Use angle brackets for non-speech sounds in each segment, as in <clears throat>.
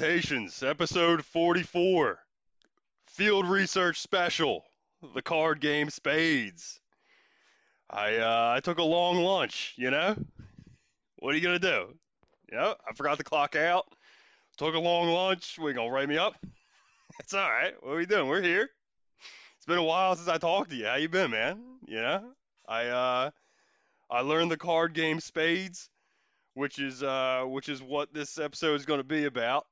Presentations, episode 44, Field Research Special, the card game Spades. I uh, I took a long lunch, you know. What are you gonna do? You know, I forgot to clock out. Took a long lunch. We gonna write me up? <laughs> It's all right. What are we doing? We're here. It's been a while since I talked to you. How you been, man? You know, I uh, I learned the card game Spades which is uh, which is what this episode is going to be about.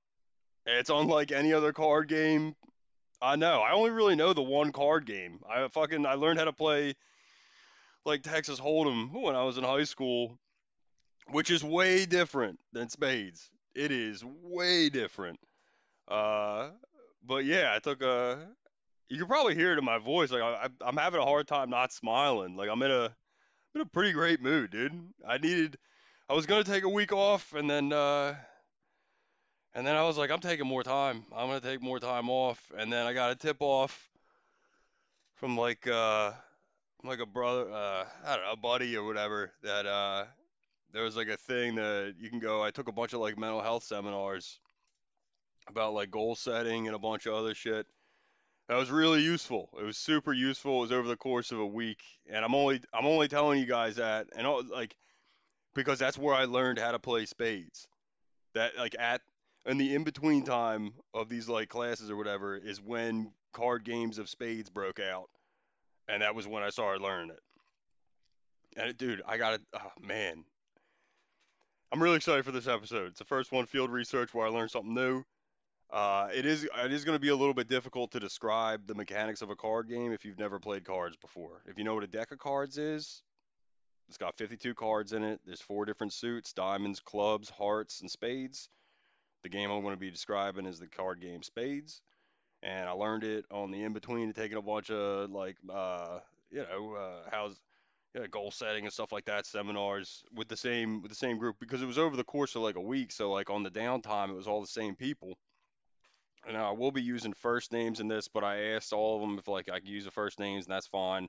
It's unlike any other card game I know. I only really know the one card game. I fucking I learned how to play like Texas Hold'em when I was in high school, which is way different than spades. It is way different. Uh, but yeah, I took a. You can probably hear it in my voice. Like I, I'm having a hard time not smiling. Like I'm in a, I'm in a pretty great mood, dude. I needed I was gonna take a week off, and then uh, and then I was like, I'm taking more time. I'm gonna take more time off, and then I got a tip off from like uh, like a brother, uh, I don't know, a buddy or whatever that uh, there was like a thing that you can go. I took a bunch of like mental health seminars about like goal setting and a bunch of other shit. That was really useful. It was super useful. It was over the course of a week, and I'm only I'm only telling you guys that, and all, like because that's where I learned how to play spades. That like at in the in between time of these like classes or whatever is when card games of spades broke out, and that was when I started learning it. And it, dude, I got it. Oh man, I'm really excited for this episode. It's the first one, field research, where I learned something new. Uh, it is it is going to be a little bit difficult to describe the mechanics of a card game if you've never played cards before. If you know what a deck of cards is, it's got 52 cards in it. There's four different suits diamonds, clubs, hearts, and spades. The game I'm going to be describing is the card game Spades. And I learned it on the in between taking a bunch of, like, uh, you know, uh, how's you know, goal setting and stuff like that seminars with the same with the same group because it was over the course of like a week so like on the downtime it was all the same people and I will be using first names in this but I asked all of them if like I could use the first names and that's fine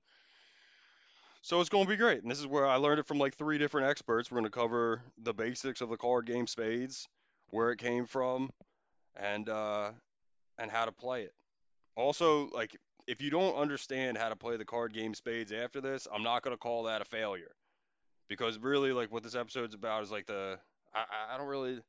so it's going to be great. And this is where I learned it from like three different experts. We're going to cover the basics of the card game Spades, where it came from, and uh, and how to play it. Also, like if you don't understand how to play the card game Spades after this, I'm not to call that a failure, because really, like what this episode's about is like the I, I don't really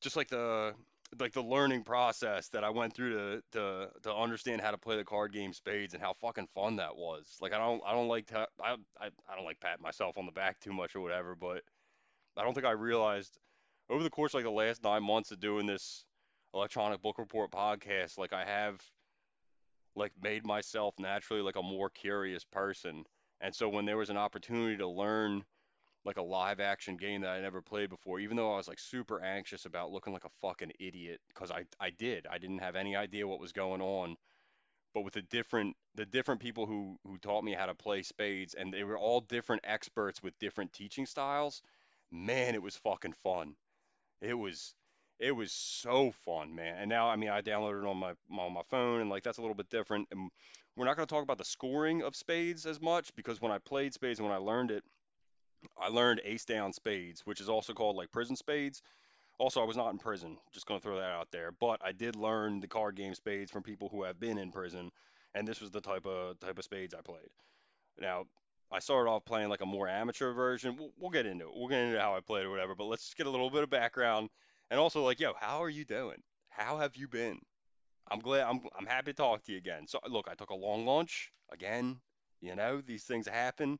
just like the like the learning process that I went through to to to understand how to play the card game spades and how fucking fun that was. Like I don't I don't like to I I, I don't like pat myself on the back too much or whatever, but I don't think I realized over the course of like the last nine months of doing this electronic book report podcast, like I have like made myself naturally like a more curious person. And so when there was an opportunity to learn like a live action game that I never played before, even though I was like super anxious about looking like a fucking idiot because I, I did. I didn't have any idea what was going on. But with the different the different people who who taught me how to play spades and they were all different experts with different teaching styles, man, it was fucking fun. It was it was so fun, man. And now I mean I downloaded it on my on my phone and like that's a little bit different. And we're not going to talk about the scoring of spades as much because when I played spades and when I learned it, I learned ace down spades, which is also called like prison spades. Also, I was not in prison. Just going to throw that out there. But I did learn the card game spades from people who have been in prison, and this was the type of type of spades I played. Now, I started off playing like a more amateur version. We'll, we'll get into it. We'll get into how I played or whatever. But let's just get a little bit of background, and also like, yo, how are you doing? How have you been? I'm glad. I'm I'm happy to talk to you again. So look, I took a long lunch again. You know, these things happen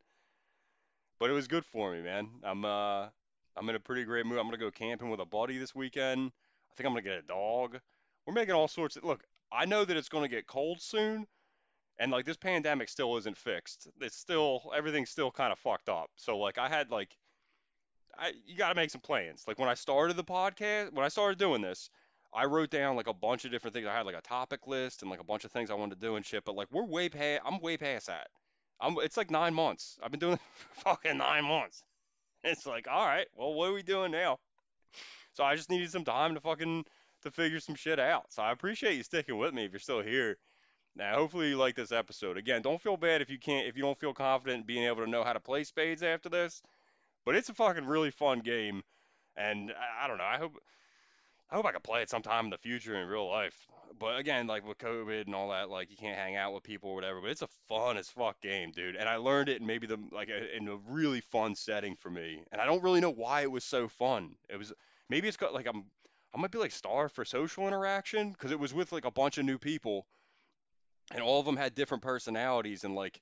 but it was good for me, man. I'm uh I'm in a pretty great mood. I'm gonna go camping with a buddy this weekend. I think I'm gonna get a dog. We're making all sorts of look. I know that it's gonna get cold soon, and like this pandemic still isn't fixed. It's still everything's still kind of fucked up. So like I had like I you got to make some plans. Like when I started the podcast, when I started doing this, I wrote down like a bunch of different things. I had like a topic list and like a bunch of things I wanted to do and shit. But like we're way past. I'm way past that. I'm, it's like nine months. I've been doing <laughs> fucking nine months. It's like, all right, well, what are we doing now? So I just needed some time to fucking to figure some shit out. So I appreciate you sticking with me if you're still here. Now, hopefully you like this episode. Again, don't feel bad if you can't if you don't feel confident in being able to know how to play spades after this. But it's a fucking really fun game. And I, I don't know. I hope I hope I can play it sometime in the future in real life. But again, like with COVID and all that, like you can't hang out with people or whatever. But it's a fun as fuck game, dude. And I learned it in maybe the like in a really fun setting for me. And I don't really know why it was so fun. It was maybe it's got like I'm I might be like starved for social interaction because it was with like a bunch of new people, and all of them had different personalities and like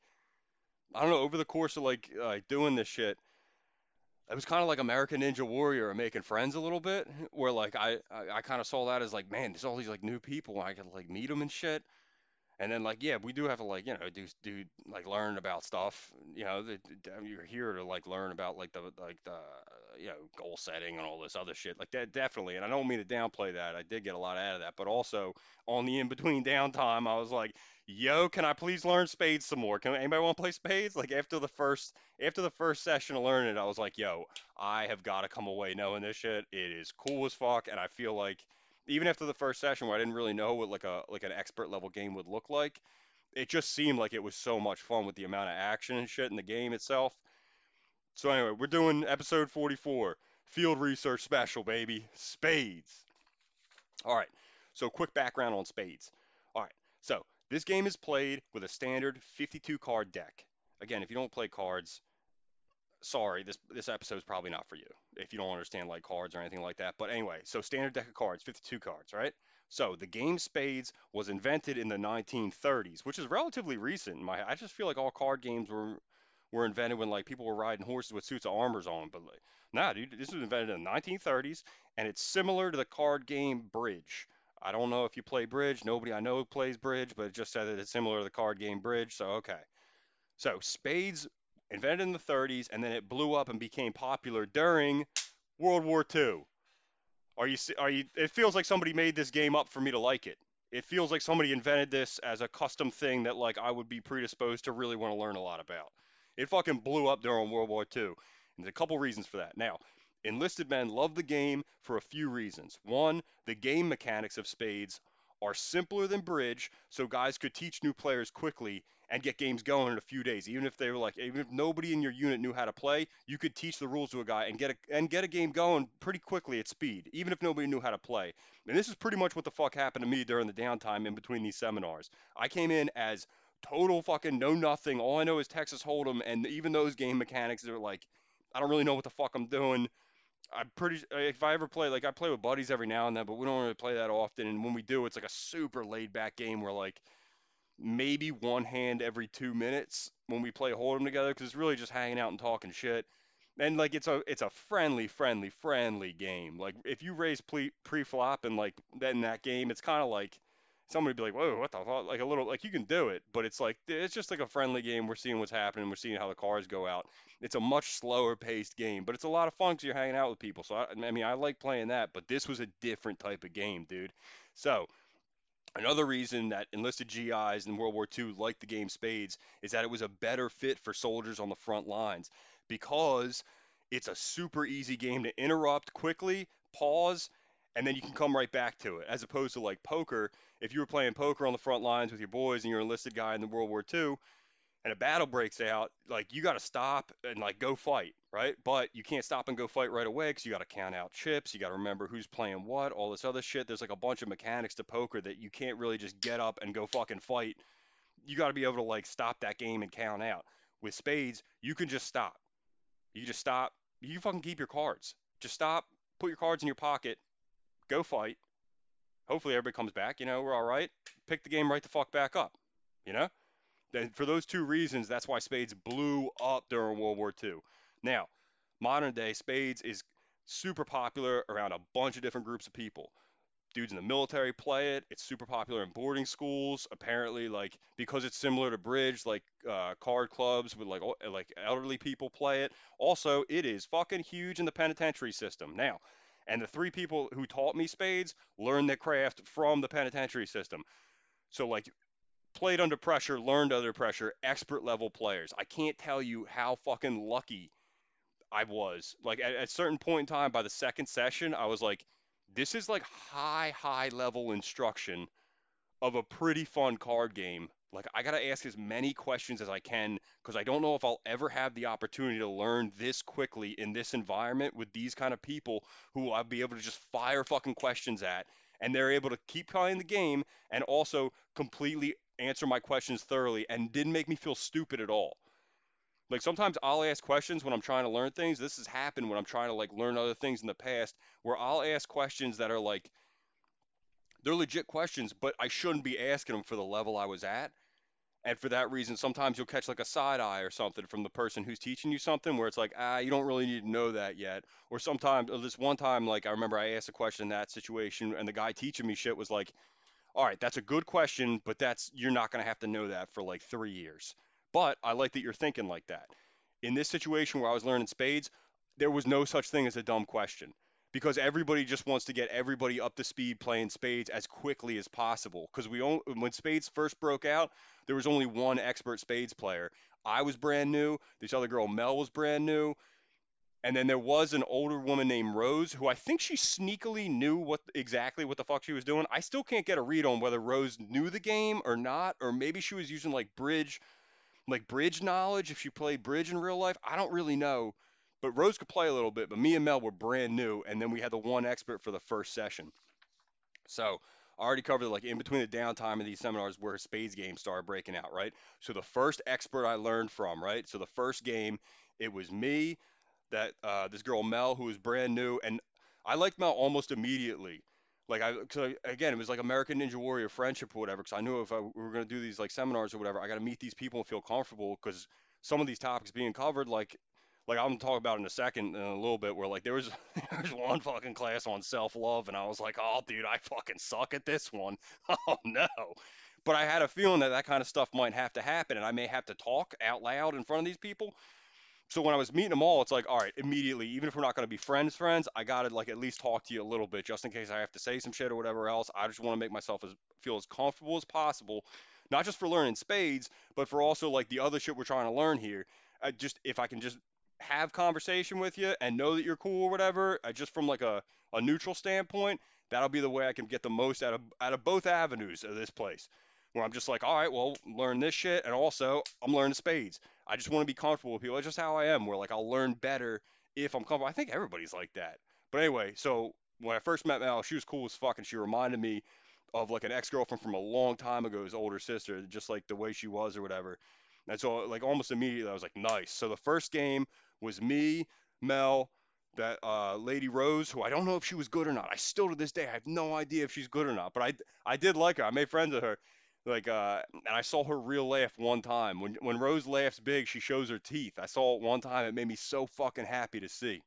I don't know over the course of like uh, doing this shit it was kind of like American Ninja Warrior making friends a little bit, where like I I, I kind of saw that as like, man, there's all these like new people and I could like meet them and shit. And then like yeah, we do have to like you know do do like learn about stuff. You know, the, the- you're here to like learn about like the like the you know goal setting and all this other shit. Like that definitely. And I don't mean to downplay that. I did get a lot out of that, but also on the in between <laughs> downtime, I was like, yo, can I please learn spades some more? Can anybody want to play spades? Like after the first after the first session of learning it, I was like, yo, I have got to come away knowing this shit. It is cool as fuck, and I feel like even after the first session where I didn't really know what like a like an expert level game would look like, it just seemed like it was so much fun with the amount of action and shit in the game itself. So anyway, we're doing episode 44, field research special, baby, spades. All right. So quick background on spades. All right. So this game is played with a standard 52 card deck. Again, if you don't play cards, sorry, this this episode is probably not for you if you don't understand like cards or anything like that. But anyway, so standard deck of cards, 52 cards, right? So the game Spades was invented in the 1930s, which is relatively recent. My I just feel like all card games were were invented when like people were riding horses with suits of armors on. But like, nah, dude, this was invented in the 1930s, and it's similar to the card game Bridge. I don't know if you play Bridge. Nobody I know plays Bridge, but it just said that it's similar to the card game Bridge. So okay. So Spades invented in the 30s, and then it blew up and became popular during World War II. Are you are you? It feels like somebody made this game up for me to like it. It feels like somebody invented this as a custom thing that like I would be predisposed to really want to learn a lot about. It fucking blew up during World War II, and there's a couple reasons for that. Now, enlisted men love the game for a few reasons. One, the game mechanics of spades are simpler than bridge, so guys could teach new players quickly and get games going in a few days. Even if they were like, even if nobody in your unit knew how to play, you could teach the rules to a guy and get a and get a game going pretty quickly at speed, even if nobody knew how to play. And this is pretty much what the fuck happened to me during the downtime in between these seminars. I came in as total fucking know nothing. All I know is Texas Hold'em, and even those game mechanics are like, I don't really know what the fuck I'm doing. I'm pretty. Uh, if I ever play, like I play with buddies every now and then, but we don't really play that often. And when we do, it's like a super laid back game where like maybe one hand every two minutes when we play Hold'em together because it's really just hanging out and talking shit. And like it's a it's a friendly, friendly, friendly game. Like if you raise pre pre-flop and like then that game, it's kind of like somebody be like, whoa, what the fuck? Like a little like you can do it, but it's like it's just like a friendly game. We're seeing what's happening. We're seeing how the cars go out. It's a much slower paced game, but it's a lot of fun because you're hanging out with people. So I, I mean, I like playing that, but this was a different type of game, dude. So Another reason that enlisted GIs in World War II liked the game Spades is that it was a better fit for soldiers on the front lines because it's a super easy game to interrupt quickly, pause, and then you can come right back to it. As opposed to like poker, if you were playing poker on the front lines with your boys and you're an enlisted guy in the World War II, and a battle breaks out, like you got to stop and like go fight, right? But you can't stop and go fight right away because you got to count out chips. You got to remember who's playing what, all this other shit. There's like a bunch of mechanics to poker that you can't really just get up and go fucking fight. You got to be able to like stop that game and count out. With spades, you can just stop. You just stop. You fucking keep your cards. Just stop, put your cards in your pocket, go fight. Hopefully everybody comes back. You know, we're all right. Pick the game right the fuck back up. You know? And for those two reasons, that's why spades blew up during World War II. Now, modern day spades is super popular around a bunch of different groups of people. Dudes in the military play it. It's super popular in boarding schools. Apparently, like because it's similar to bridge, like uh, card clubs with like like elderly people play it. Also, it is fucking huge in the penitentiary system now. And the three people who taught me spades learned the craft from the penitentiary system. So like played under pressure, learned under pressure, expert level players. I can't tell you how fucking lucky I was. Like at, at a certain point in time, by the second session, I was like, this is like high, high level instruction of a pretty fun card game. Like I gotta ask as many questions as I can because I don't know if I'll ever have the opportunity to learn this quickly in this environment with these kind of people who I'll be able to just fire fucking questions at and they're able to keep playing the game and also completely answer my questions thoroughly and didn't make me feel stupid at all. Like sometimes I'll ask questions when I'm trying to learn things. This has happened when I'm trying to like learn other things in the past where I'll ask questions that are like they're legit questions, but I shouldn't be asking them for the level I was at. And for that reason, sometimes you'll catch like a side eye or something from the person who's teaching you something where it's like, ah, you don't really need to know that yet. Or sometimes, or this one time, like I remember I asked a question in that situation and the guy teaching me shit was like, all right, that's a good question, but that's, you're not going to have to know that for like three years. But I like that you're thinking like that. In this situation where I was learning spades, there was no such thing as a dumb question because everybody just wants to get everybody up to speed playing spades as quickly as possible. Because we only, when spades first broke out, there was only one expert spades player. I was brand new. This other girl, Mel, was brand new. And then there was an older woman named Rose who I think she sneakily knew what exactly what the fuck she was doing. I still can't get a read on whether Rose knew the game or not, or maybe she was using like bridge, like bridge knowledge if she played bridge in real life. I don't really know. But Rose could play a little bit, but me and Mel were brand new, and then we had the one expert for the first session. So I already covered like in between the downtime of these seminars where spades games started breaking out, right? So the first expert I learned from, right? So the first game, it was me, that uh, this girl Mel who was brand new, and I liked Mel almost immediately. Like I, cause I, again, it was like American Ninja Warrior friendship or whatever. Because I knew if I, we were gonna do these like seminars or whatever, I got to meet these people and feel comfortable. Because some of these topics being covered, like like I'm gonna talk about in a second in a little bit where like there was <laughs> there was one fucking class on self love and I was like, oh dude, I fucking suck at this one. <laughs> Oh no. But I had a feeling that that kind of stuff might have to happen and I may have to talk out loud in front of these people. So when I was meeting them all, it's like, all right, immediately, even if we're not going to be friends, friends, I got to like at least talk to you a little bit, just in case I have to say some shit or whatever else. I just want to make myself as feel as comfortable as possible, not just for learning spades, but for also like the other shit we're trying to learn here. I just if I can just have conversation with you and know that you're cool or whatever, uh, just from like a, a neutral standpoint, that'll be the way I can get the most out of out of both avenues of this place. Where I'm just like, all right, well, learn this shit, and also I'm learning spades. I just want to be comfortable with people. That's just how I am. Where like I'll learn better if I'm comfortable. I think everybody's like that. But anyway, so when I first met Mel, she was cool as fuck, and she reminded me of like an ex-girlfriend from a long time ago, ago's older sister, just like the way she was or whatever. And so like almost immediately I was like, nice. So the first game was me, Mel, that uh, Lady Rose, who I don't know if she was good or not. I still to this day I have no idea if she's good or not. But I I did like her. I made friends with her. Like uh, and I saw her real laugh one time. When when Rose laughs big, she shows her teeth. I saw it one time. It made me so fucking happy to see.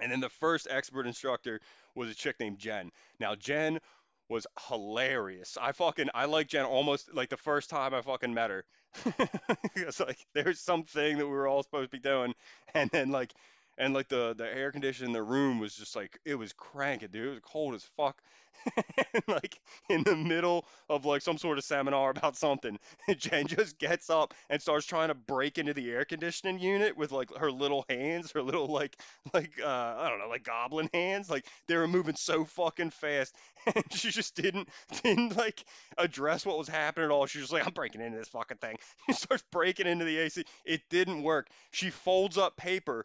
And then the first expert instructor was a chick named Jen. Now Jen was hilarious. I fucking I like Jen almost like the first time I fucking met her. <laughs> it's like there's something that we were all supposed to be doing, and then like and like the the air conditioning in the room was just like it was cranking, dude. It was cold as fuck. <laughs> and like in the middle of like some sort of seminar <laughs> about something, Jen just gets up and starts trying to break into the air conditioning unit with like her little hands, her little like like uh I don't know, like goblin hands. Like they were moving so fucking fast, <laughs> and she just didn't didn't like address what was happening at all. She was like, I'm breaking into this fucking thing. She starts breaking into the AC. It didn't work. She folds up paper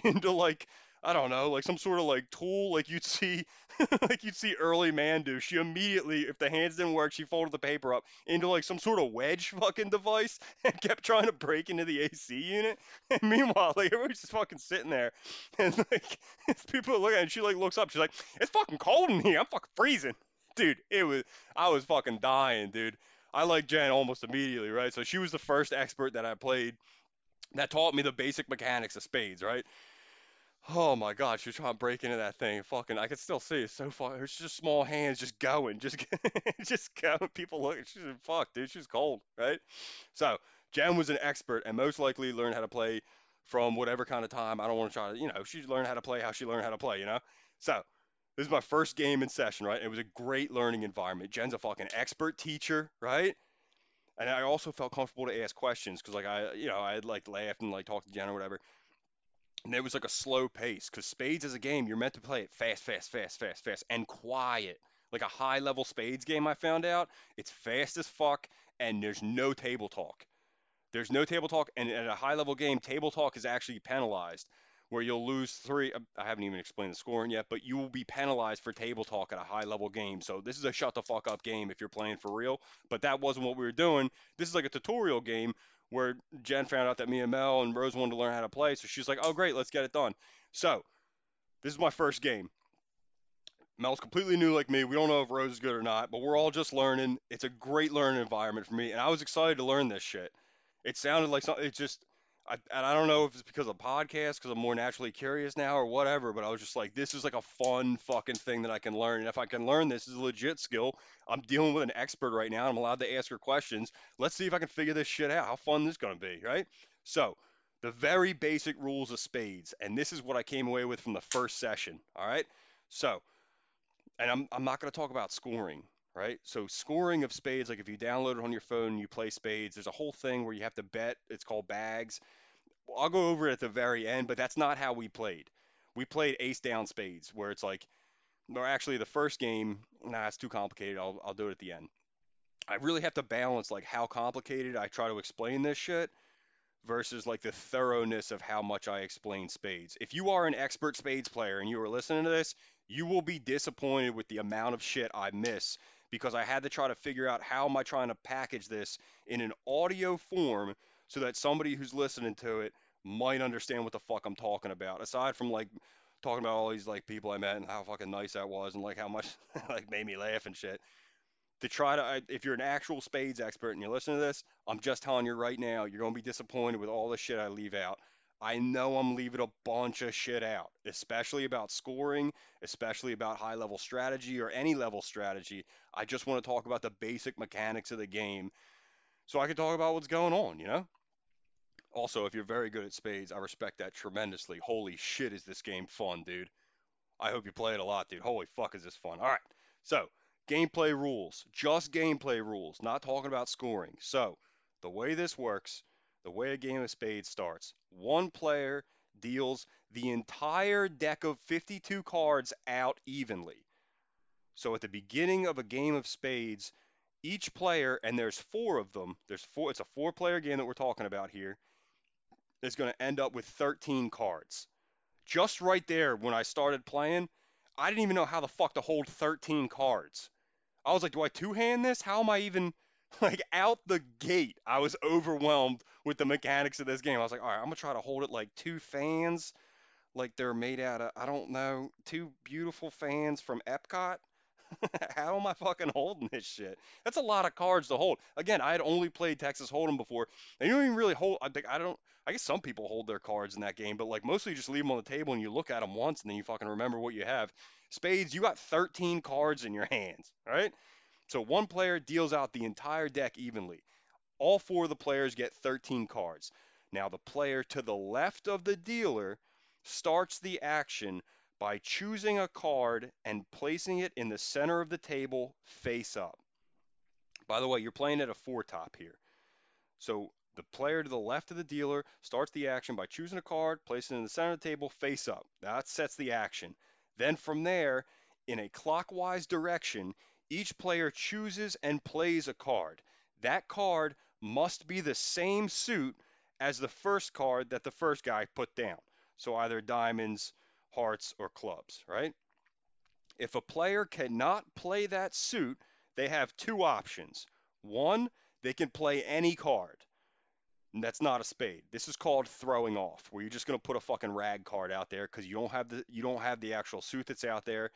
<laughs> into like I don't know, like some sort of like tool, like you'd see, <laughs> like you'd see early man do. She immediately, if the hands didn't work, she folded the paper up into like some sort of wedge <laughs> fucking device and kept trying to break into the AC unit. And meanwhile, like everybody's just fucking sitting there, and like people are looking, and she like looks up, she's like, "It's fucking cold in here. I'm fucking freezing." Dude, it was, I was fucking dying, dude. I like Jen almost immediately, right? So she was the first expert that I played that taught me the basic mechanics of spades, right? Oh my God, she was trying to break into that thing. Fucking, I could still see it so far. It's just small hands, just going, just, <laughs> just going. People look. She's fuck, dude. She's cold, right? So Jen was an expert and most likely learned how to play from whatever kind of time. I don't want to try to, you know, she learned how to play how she learned how to play, you know. So this is my first game in session, right? It was a great learning environment. Jen's a fucking expert teacher, right? And I also felt comfortable to ask questions because, like, I, you know, I had like laughed and like talked to Jen or whatever. And it was like a slow pace because spades as a game you're meant to play it fast fast fast fast fast and quiet. Like a high level spades game i found out it's fast as fuck and there's no table talk. There's no table talk, and at a high level game, table talk is actually penalized, where you'll lose three. Um, I haven't even explained the scoring yet, but you will be penalized for table talk at a high level game. So this is a shut the fuck up game if you're playing for real. But that wasn't what we were doing. This is like a tutorial game where Jen found out that me and Mel and Rose wanted to learn how to play, so she's like, "Oh great, let's get it done." So this is my first game. Mel's completely new like me. We don't know if Rose is good or not, but we're all just learning. It's a great learning environment for me, and I was excited to learn this shit it sounded like something. It just, I, and I don't know if it's because of podcast, because I'm more naturally curious now or whatever. But I was just like, this is like a fun fucking thing that I can learn, and if I can learn this, is a legit skill. I'm dealing with an expert right now. I'm allowed to ask her questions. Let's see if I can figure this shit out. How fun this is gonna be, right? So. The very basic rules of spades, and this is what I came away with from the first session. All right, so, and I'm I'm not going to talk about scoring right? So scoring of spades, like if you download it on your phone you play spades, there's a whole thing where you have to bet. It's called bags. I'll go over it at the very end, but that's not how we played. We played ace down spades, where it's like, or actually the first game, nah, it's too complicated. I'll I'll do it at the end. I really have to balance like how complicated I try to explain this shit versus like the thoroughness of how much I explain spades. If you are an expert spades player and you are listening to this, you will be disappointed with the amount of shit I miss because I had to try to figure out how am I trying to package this in an audio form so that somebody who's listening to it might understand what the fuck I'm talking about. Aside from like talking about all these like people I met and how fucking nice that was and like how much <laughs> like made me laugh and shit. To try to, if you're an actual spades expert and you're listening to this, I'm just telling you right now, you're gonna be disappointed with all the shit I leave out. I know I'm leaving a bunch of shit out, especially about scoring, especially about high level strategy or any level strategy. I just want to talk about the basic mechanics of the game so I can talk about what's going on, you know? Also, if you're very good at spades, I respect that tremendously. Holy shit, is this game fun, dude. I hope you play it a lot, dude. Holy fuck, is this fun. All right, so gameplay rules, just gameplay rules, not talking about scoring. So, the way this works the way a game of spades starts. One player deals the entire deck of 52 cards out evenly. So at the beginning of a game of spades, each player, and there's four of them, there's four, it's a four player game that we're talking about here, is going to end up with 13 cards. Just right there, when I started playing, I didn't even know how the fuck to hold 13 cards. I was like, do I two hand this? How am I even <laughs> like out the gate, I was overwhelmed with the mechanics of this game. I was like, all right, I'm gonna try to hold it like two fans, like they're made out of I don't know, two beautiful fans from Epcot. <laughs> How am I fucking holding this shit? That's a lot of cards to hold. Again, I had only played Texas Hold'em before. They don't even really hold. I think I don't. I guess some people hold their cards in that game, but like mostly you just leave them on the table and you look at them once and then you fucking remember what you have. Spades, you got 13 cards in your <laughs> hands, right? So one player deals out the entire deck evenly. All four of the players get 13 cards. Now, the player to the left of the dealer starts the action by choosing a card and placing it in the center of the table face up. By the way, you're playing at a four top here. So the player to the left of the dealer starts the action by choosing a card, placing it in the center of the table face up. That sets the action. Then from there, in a clockwise direction, each player chooses and plays a card. That card must be the same suit as the first card that the first guy put down. So either diamonds, hearts, or clubs, right? If a player cannot play that suit, they have two options. One, they can play any card. And that's not a spade. This is called throwing off, where you're just going to put a fucking rag card out there because you don't have the you don't have the actual suit that's out there,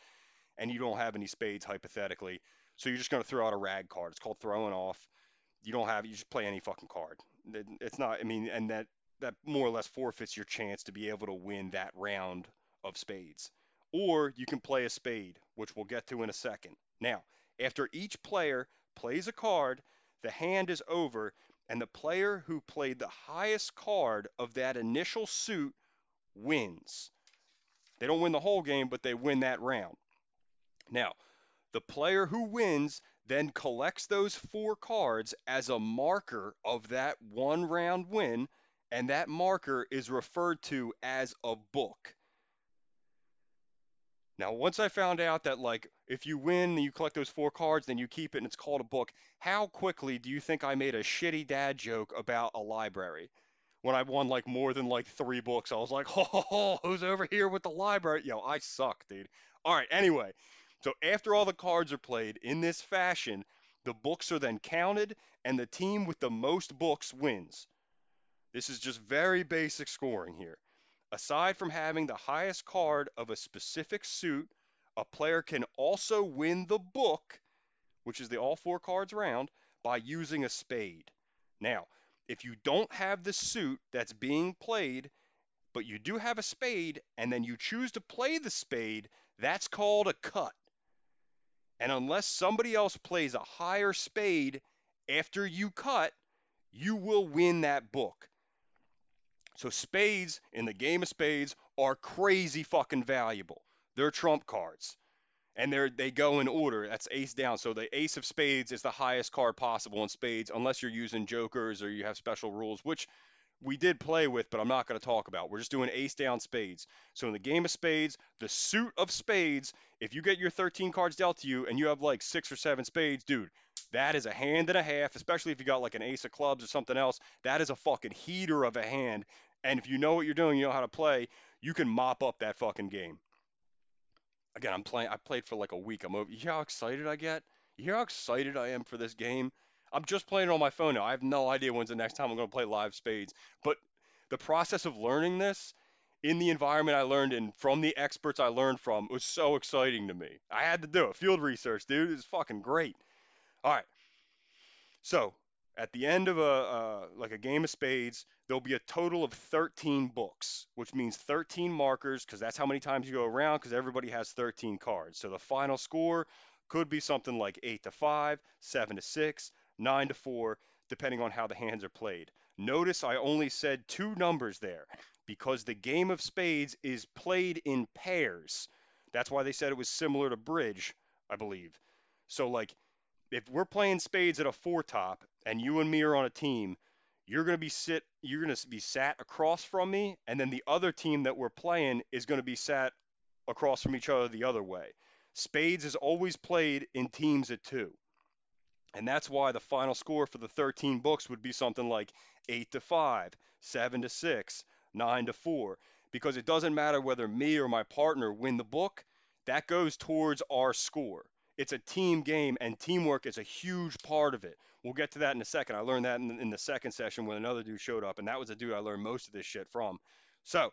and you don't have any spades hypothetically. So you're just going to throw out a rag card. It's called throwing off. You don't have you just play any fucking card. It's not. I mean, and that that more or less forfeits your chance to be able to win that round of spades. Or you can play a spade, which we'll get to in a second. Now, after each player plays a card, the hand is over, and the player who played the highest card of that initial suit wins. They don't win the whole game, but they win that round. Now, the player who wins then collects those four cards as a marker of that one round win, and that marker is referred to as a book. Now, once I found out that like if you win, you collect those four cards, then you keep it and it's called a book. How quickly do you think I made a shitty dad joke about a library? When I won like more than like three books, I was like, <laughs> "Ho ho ho, who's over here with the library?" Yo, I suck, dude. All right, anyway. So after all the cards are played in this fashion, the books are then counted and the team with the most books wins. This is just very basic scoring here. Aside from having the highest card of a specific suit, a player can also win the book, which is the all four cards round, by using a spade. Now, if you don't have the suit that's being played, but you do have a spade, and then you choose to play the spade, that's called a cut. And unless somebody else plays a higher spade after you cut, you will win that book. So spades in the game of spades are crazy fucking valuable. They're trump cards. And they're they go in order. That's ace down. So the ace of spades is the highest card possible in spades, unless you're using jokers or you have special rules, which we did play with, but I'm not going to talk about. We're just doing ace down spades. So in the game of spades, the suit of spades, if you get your 13 cards dealt to you and you have like six or seven spades, dude, that is a hand and a half, especially if you got like an ace of clubs or something else. That is a fucking heater of a hand. And if you know what you're doing, you know how to play, you can mop up that fucking game. Again, I'm playing. I played for like a week. I'm over. You hear how excited I get? You hear how excited I am for this game? I'm just playing it on my phone now. I have no idea when's the next time I'm going to play live spades. But the process of learning this in the environment I learned in from the experts I learned from was so exciting to me. I had to do it. Field research, dude. It's fucking great. All right. So at the end of a uh, like a game of spades, there'll be a total of 13 books, which means 13 markers because that's how many times you go around because everybody has 13 cards. So the final score could be something like 8 to 5, 7 to 6, 9 to 4, depending on how the hands are played. Notice I only said two numbers there because the game of spades is played in pairs. That's why they said it was similar to bridge, I believe. So like if we're playing spades at a four top and you and me are on a team, you're going to be sit you're going to be sat across from me and then the other team that we're playing is going to be sat across from each other the other way. Spades is always played in teams at 2. And that's why the final score for the 13 books would be something like 8 to 5, 7 to 6, 9 to 4 because it doesn't matter whether me or my partner win the book, that goes towards our score. It's a team game, and teamwork is a huge part of it. We'll get to that in a second. I learned that in, in the second session when another dude showed up, and that was the dude I learned most of this shit from. So,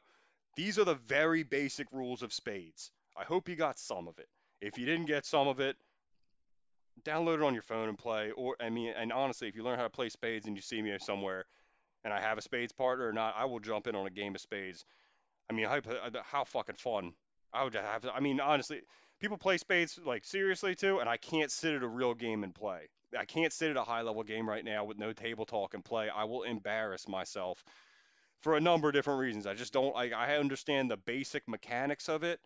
these are the very basic rules of spades. I hope you got some of it. If you didn't get some of it, download it on your phone and play. Or I mean, and honestly, if you learn how to play spades and you see me somewhere, and I have a spades partner or not, I will jump in on a game of spades. I mean, how, uh, how fucking fun! I would have. I mean, honestly, people play spades like seriously too, and I can't sit at a real game and play. I can't sit at a high level game right now with no table talk and play. I will embarrass myself for a number of different reasons. I just don't. I, I understand the basic mechanics of it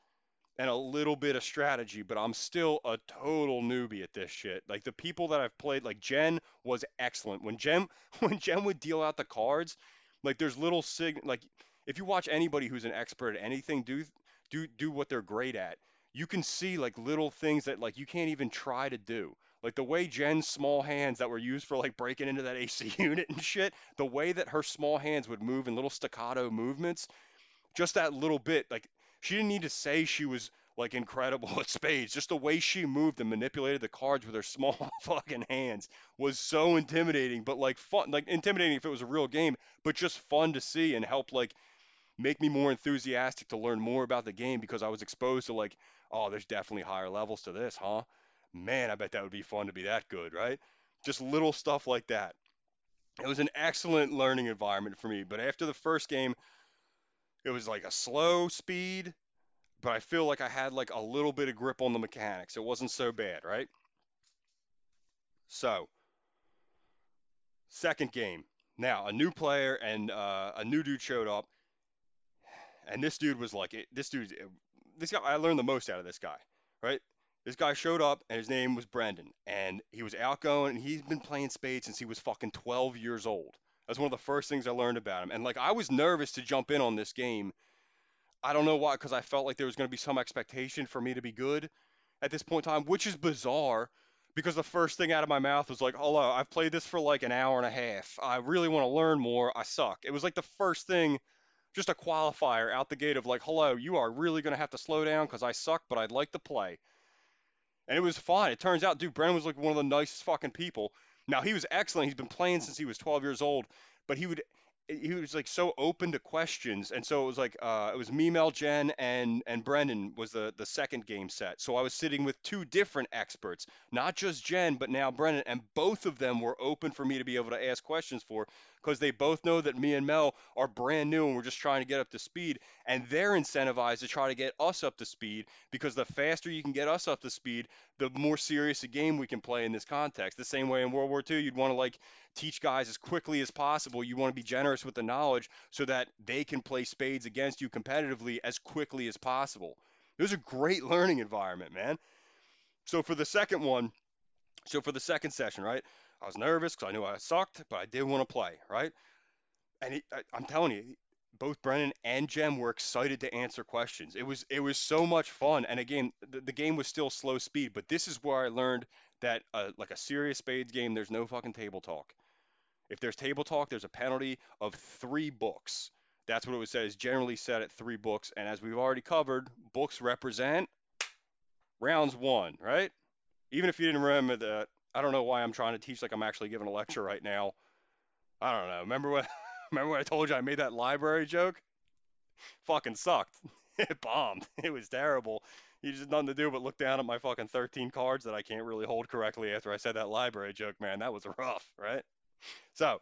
and a little bit of strategy, but I'm still a total newbie at this shit. Like the people that I've played, like Jen was excellent. When Jen <laughs> when Jen would deal out the cards, like there's little sig like if you watch anybody who's an expert at anything do do do what they're great at you can see like little things that like you can't even try to do. Like the way Jen's small hands that were used for like breaking into that <laughs> AC unit and shit, the way that her small hands would move in little staccato movements, just that little bit, like she didn't need to say she was like incredible <laughs> at spades. Just the way she moved and manipulated the cards with her small <laughs> fucking hands was so intimidating, but like fun, like intimidating if it was a real game, but just fun to see and help like make me more enthusiastic to learn more about the game because I was exposed to like oh, there's definitely higher levels to this, huh? Man, I bet that would be fun to be that good, right? Just little stuff like that. It was an excellent learning environment for me. But after the first game, it was like a slow speed, but I feel like I had like a little bit of grip on the mechanics. It wasn't so bad, right? So, second game. Now, a new player and uh, a new dude showed up, and this dude was like, this dude this guy, I learned the most out of this guy, right? This guy showed up and his name was Brendan, and he was outgoing, and he's been playing spades since he was fucking 12 years old. That's one of the first things I learned about him. And like, I was nervous to jump in on this game. I don't know why, because I felt like there was going to be some expectation for me to be good at this point in time, which is bizarre because the first thing out of my mouth was like, hello, I've played this for like an hour and a half. I really want to learn more. I suck. It was like the first thing, just a qualifier out the gate of like, hello, you are really going to have to slow down because I suck, but I'd like to play. And it was fine. It turns out, dude, Brendan was like one of the nicest fucking people. Now, he was excellent. He's been playing since he was 12 years old, but he would he was like so open to questions, and so it was like uh, it was me, Mel, Jen, and and Brendan was the the second game set. So I was sitting with two different experts, not just Jen, but now Brendan, and both of them were open for me to be able to ask questions for because they both know that me and Mel are brand new and we're just trying to get up to speed, and they're incentivized to try to get us up to speed because the faster you can get us up to speed, the more serious a game we can play in this context. The same way in World War II, you'd want to like teach guys as quickly as possible. You want to be generous with the knowledge so that they can play spades against you competitively as quickly as possible. It was a great learning environment, man. So for the second one, so for the second session, right? I was nervous because I knew I sucked, but I did want to play, right? And I, I'm telling you, both Brendan and Jen were excited to answer questions. It was it was so much fun. And again, the, the game was still slow speed, but this is where I learned that uh, like a serious spades game, there's no fucking table talk. If there's table talk, there's a penalty of three books. That's what it was said. Is generally set at three books. And as we've already covered, books represent rounds won, right? Even if you didn't remember that, I don't know why I'm trying to teach like I'm actually giving a lecture right now. I don't know. Remember what? <laughs> Remember when I told you I made that library joke? Fucking sucked. <laughs> It bombed. <laughs> It was terrible. You just nothing to do but look down at my fucking 13 cards that I can't really hold correctly after I said that library joke, man. That was rough, right? So,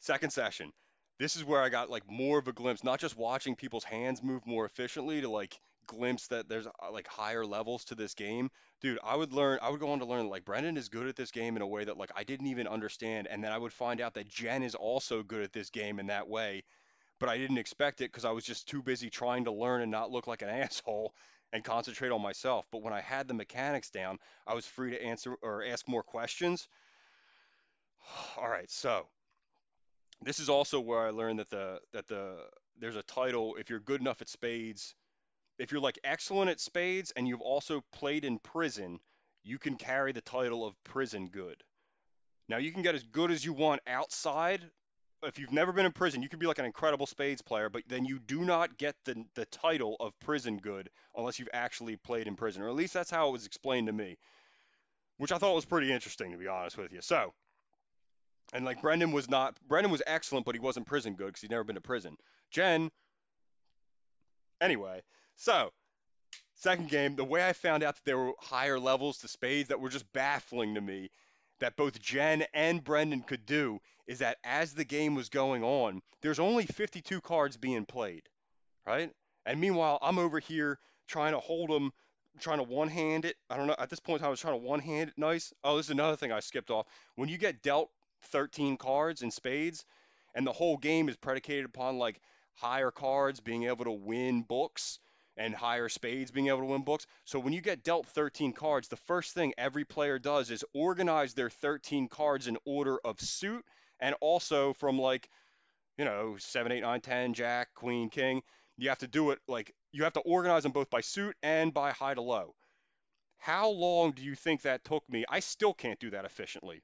second session. This is where I got like more of a glimpse, not just watching people's hands move more efficiently to like glimpse that there's uh, like higher levels to this game. Dude, I would learn, I would go on to learn like Brendan is good at this game in a way that like I didn't even understand. And then I would find out that Jen is also good at this game in that way. But I didn't expect it because I was just too busy trying to learn and not look like an <laughs> asshole and concentrate on myself. But when I had the mechanics down, I was free to answer or ask more questions. <sighs> All right, so this is also where I learned that the that the there's a title if you're good enough at spades, if you're like excellent at spades and you've also played in prison, you can carry the title of prison good. Now you can get as good as you want outside. If you've never been in prison, you can be like an incredible spades player, but then you do not get the the title of prison good unless you've actually played in prison, or at least that's how it was explained to me, which I thought was pretty interesting to be honest with you. So and like Brendan was not Brendan was excellent, but he wasn't prison good because he'd never been to prison. Jen. Anyway, so second game, the way I found out that there were higher levels to spades that were just baffling to me that both Jen and Brendan could do is that as the game was going on, there's only 52 cards being played, right? And meanwhile, I'm over here trying to hold them, trying to one hand it. I don't know. At this point, I was trying to one hand it nice. Oh, this is another thing I skipped off. When you get dealt 13 cards in spades, and the whole game is predicated upon like higher cards being able to win books and higher spades being able to win books. So when you get dealt 13 cards, the first thing every player does is organize their 13 cards in order of suit and also from like, you know, 7, 8, 9, 10, Jack, Queen, King. You have to do it like you have to organize them both by suit and by high to low. How long do you think that took me? I still can't do that efficiently.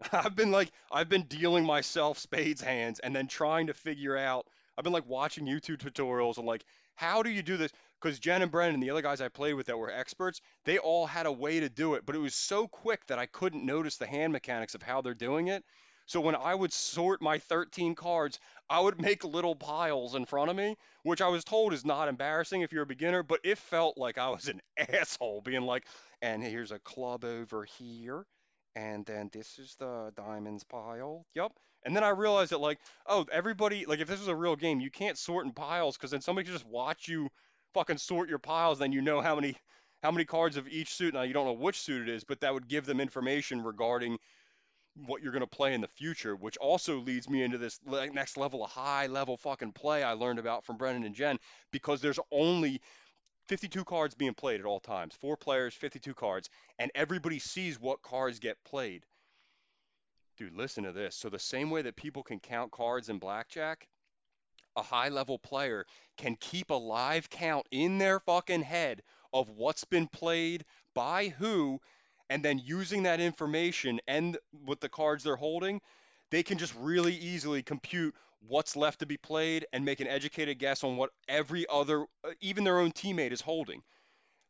<laughs> I've been like I've been dealing myself spades hands and then trying to figure out I've been like watching YouTube tutorials and like how do you do this? Because Jen and Brendan and the other guys I played with that were experts, they all had a way to do it, but it was so quick that I couldn't notice the hand mechanics of how they're doing it. So when I would sort my 13 cards, I would make little piles in front of me, which I was told is not embarrassing if you're a beginner, but it felt like I was an <laughs> asshole being like, and here's a club over here, and then this is the diamonds pile. Yep. And then I realized that like, oh, everybody like if this was a real game, you can't sort in piles because then somebody can just watch you fucking sort your piles, then you know how many how many cards of each suit. Now you don't know which suit it is, but that would give them information regarding what you're going to play in the future, which also leads me into this next level of high level fucking play I learned about from Brendan and Jen because there's only 52 cards being played at all times. Four players, 52 cards, and everybody sees what cards get played. Dude, listen to this. So the same way that people can count cards in blackjack, a high level player can keep a live count in their fucking head of what's been played by who, and then using that information and with the cards they're holding, they can just really easily compute what's left to be played and make an educated guess on what every other, uh, even their own teammate, is holding.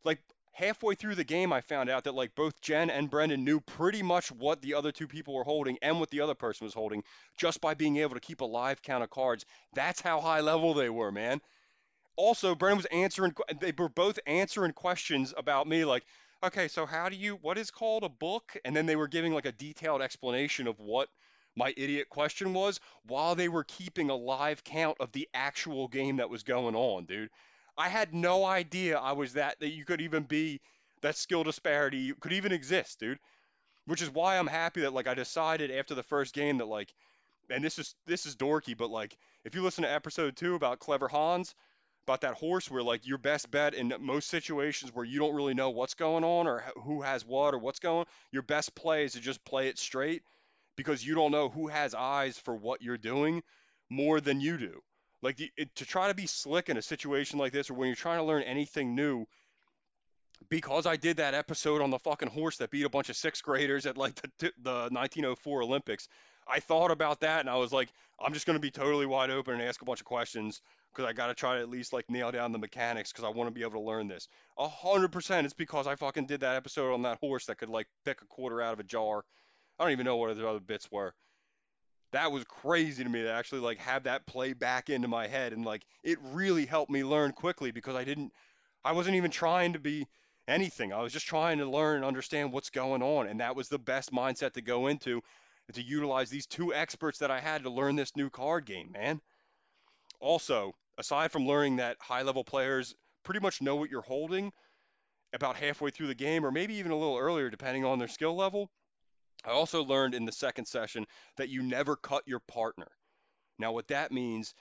Like halfway through the game, I found out that like both Jen and Brendan knew pretty much what the other two people were holding and what the other person was holding just by being able to keep a live count of cards. That's how high level they were, man. Also, Brendan was answering, they were both answering questions about me, like, okay, so how do you, what is called a book? And then they were giving like a detailed explanation of what my idiot question was while they were keeping a live count of the actual game that was going on, dude. I had no idea I was that that you could even be that skill disparity could even exist, dude. Which is why I'm happy that like I decided after the first game that like and this is this is dorky, but like if you listen to episode 2 about Clever Hans, about that horse where like your best bet in most situations where you don't really know what's going on or who has what or what's going, your best play is to just play it straight because you don't know who has eyes for what you're doing more than you do. Like the, it, to try to be slick in a situation like this, or when you're trying to learn anything new, because I did that episode on the fucking horse that beat a bunch of sixth graders at like the, the 1904 Olympics, I thought about that and I was like, I'm just going to be totally wide open and ask a bunch of questions because I got to try to at least like nail down the mechanics because I want to be able to learn this. Hundred percent, it's because I fucking did that episode on that horse that could like pick a quarter out of a jar I don't even know what the other bits were. That was crazy to me to actually like have that play back into my head and like it really helped me learn quickly because I didn't I wasn't even trying to be anything. I was just trying to learn and understand what's going on and that was the best mindset to go into to utilize these two experts that I had to learn this new card game, man. Also, aside from learning that high level players pretty much know what you're holding about halfway through the game or maybe even a little earlier depending on their skill level, I also learned in the second session that you never cut your partner. Now, what that means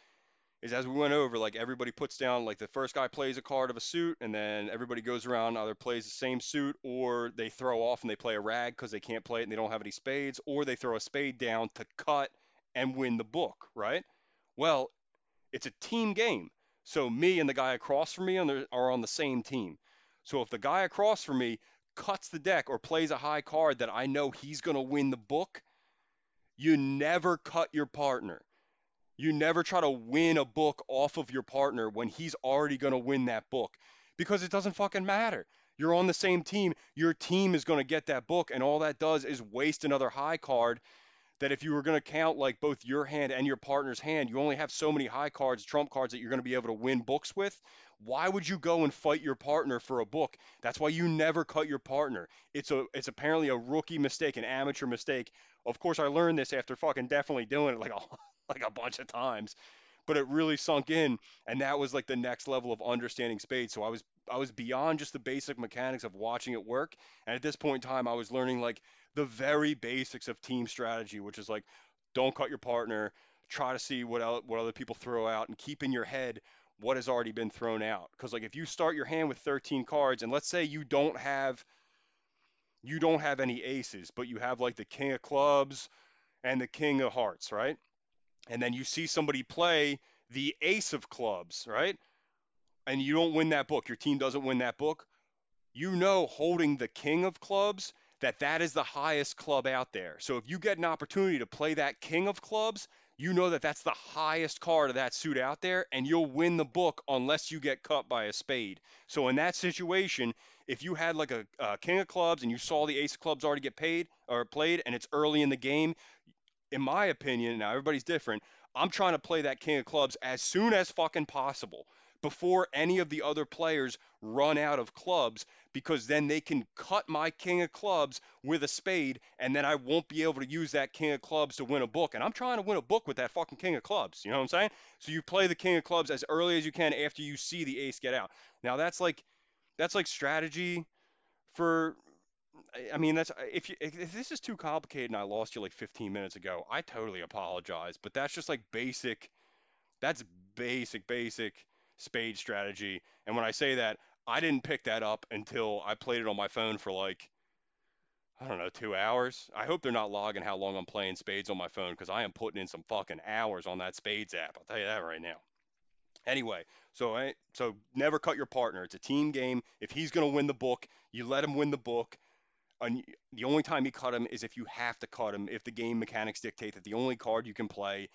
is as we went over, like everybody puts down, like the first guy plays a card of a suit, and then everybody goes around, either plays the same suit, or they throw off and they play a rag because they can't play it and they don't have any spades, or they throw a spade down to cut and win the book, right? Well, it's a team game. So me and the guy across from me are on the same team. So if the guy across from me cuts the deck or plays a high card that I know he's going to win the book, you never cut your partner. You never try to win a book off of your partner when he's already going to win that book because it doesn't fucking matter. You're on the same team. Your team is going to get that book, and all that does is waste another high card that if you were going to count like both your hand and your partner's hand, you only have so many high cards, trump cards that you're going to be able to win books with. Why would you go and fight your partner for a book? That's why you never cut your partner. It's a it's apparently a rookie mistake, an amateur mistake. Of course, I learned this after fucking definitely doing it like a <laughs> like a bunch of times, but it really sunk in, and that was like the next level of understanding spades. So I was I was beyond just the basic mechanics of watching it work, and at this point in time, I was learning like the very basics of team strategy, which is like don't cut your partner, try to see what el- what other people throw out, and keep in your head what has already been thrown out. Because like if you start your hand with 13 cards, and let's say you don't have you don't have any aces, but you have like the king of clubs and the king of hearts, right? And then you see somebody play the ace of clubs, right? And you don't win that book. Your team doesn't win that book. You know, holding the king of clubs that that is the highest club out there. So if you get an opportunity to play that king of clubs, you know that that's the highest card of that suit out there, and you'll win the book unless you get cut by a spade. So in that situation, if you had like a, a king of clubs and you saw the ace of clubs already get paid or played, and it's early in the game, in my opinion, now everybody's different. I'm trying to play that king of clubs as soon as fucking possible before any of the other players run out of clubs because then they can cut my king of clubs with a spade and then I won't be able to use that king of clubs to win a book. And I'm trying to win a book with that fucking king of clubs. You know what I'm saying? So you play the king of clubs as early as you can after you see the ace get out. Now that's like that's like strategy for I mean, that's uh, if you if this is too complicated and I lost you like 15 minutes ago, I totally apologize. But that's just like basic. That's basic, basic spade strategy. And when I say that, I didn't pick that up until I played it on my phone for like, I don't know, two hours. I hope they're not logging how long I'm playing spades on my phone because I am putting in some fucking hours on that spades app. I'll tell you that right now. Anyway, so I, so never cut your partner. It's a team game. If he's gonna win the book, you let him win the book. And the only time you cut him is if you have to cut him. If the game mechanics dictate that the only card you can play,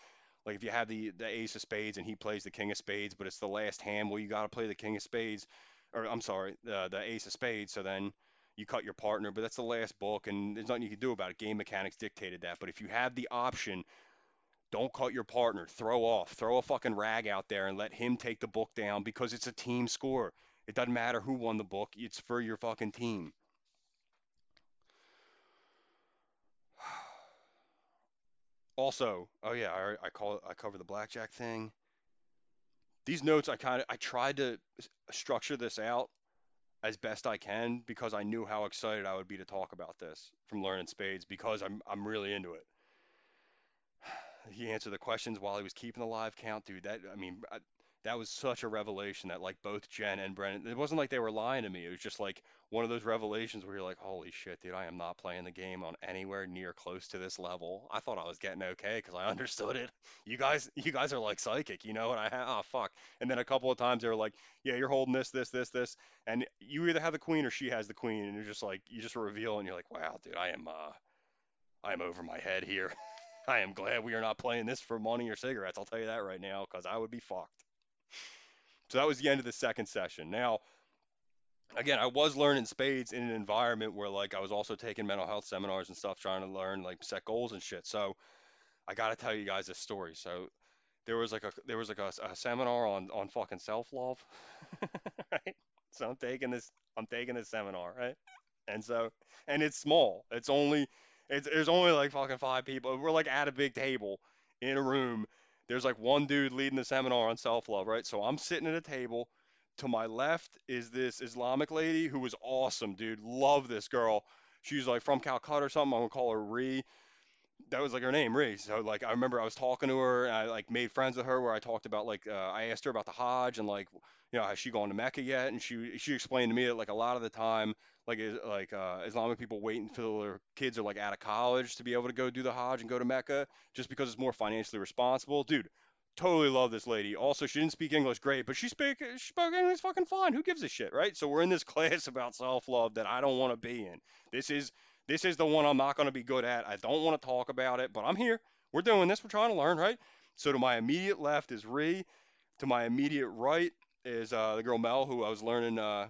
like if you have the the ace of spades and he plays the king of spades, but it's the last hand, well, you got to play the king of spades, or I'm sorry, the the ace of spades. So then you cut your partner, but that's the last book, and there's nothing you can do about it. Game mechanics dictated that. But if you have the option don't cut your partner. Throw off. Throw a fucking rag out there and let him take the book down because it's a team score. It doesn't matter who won the book. It's for your fucking team. Also, oh yeah, I, I call it, I cover the blackjack thing. These notes, I kind of I tried to structure this out as best I can because I knew how excited I would be to talk about this from learning spades because I'm I'm really into it <sighs> he answered the questions while he was keeping the live count, dude. That I mean, I, that was such a revelation that like both Jen and Brendan, it wasn't like they were lying to me. It was just like one of those revelations where you're like, holy shit, dude, I am not playing the game on anywhere near close to this level. I thought I was getting okay because I <laughs> understood it. You guys, you guys are like psychic, you know? And I, oh fuck. And then a couple of times they were like, yeah, you're holding this, this, this, this, and you either have the queen or she has the queen, and you're just like, you just reveal, and you're like, wow, dude, I am, uh, I am over my head here. <laughs> I am glad we are not playing this for money or cigarettes. I'll tell you that right now, because I would be fucked. So that was the end of the second session. Now, again, I was learning spades in an environment where like I was also taking mental health seminars and stuff, trying to learn like set goals and shit. So I got to tell you guys this story. So there was like a there was like a, a seminar on on fucking self love, <laughs> right? So I'm taking this I'm taking this seminar, right? And so and it's small. It's only it's, there's only like fucking five people. We're like at a big table in a room. There's like one dude leading the seminar on self love, right? So I'm sitting at a table. To my left is this Islamic lady who was awesome, dude. Love this girl. She's like from Calcutta or something. I'm gonna call her Ree. That was like her name, Ree. So like I remember I was talking to her and I like made friends with her where I talked about like uh, I asked her about the Hajj and like you know has she gone to Mecca yet? And she she explained to me that like a lot of the time like like uh, Islamic people wait until their kids are like out of college to be able to go do the Hajj and go to Mecca just because it's more financially responsible. Dude, totally love this lady. Also, she didn't speak English great, but she speak she spoke English fucking fine. Who gives a shit, right? So we're in this <laughs> class about self-love that I don't want to be in. This is this is the one I'm not going to be good at. I don't want to talk about it, but I'm here. We're doing this. We're trying to learn, right? So to my immediate left is Ree. To my immediate right is uh, the girl Mel, who I was learning uh,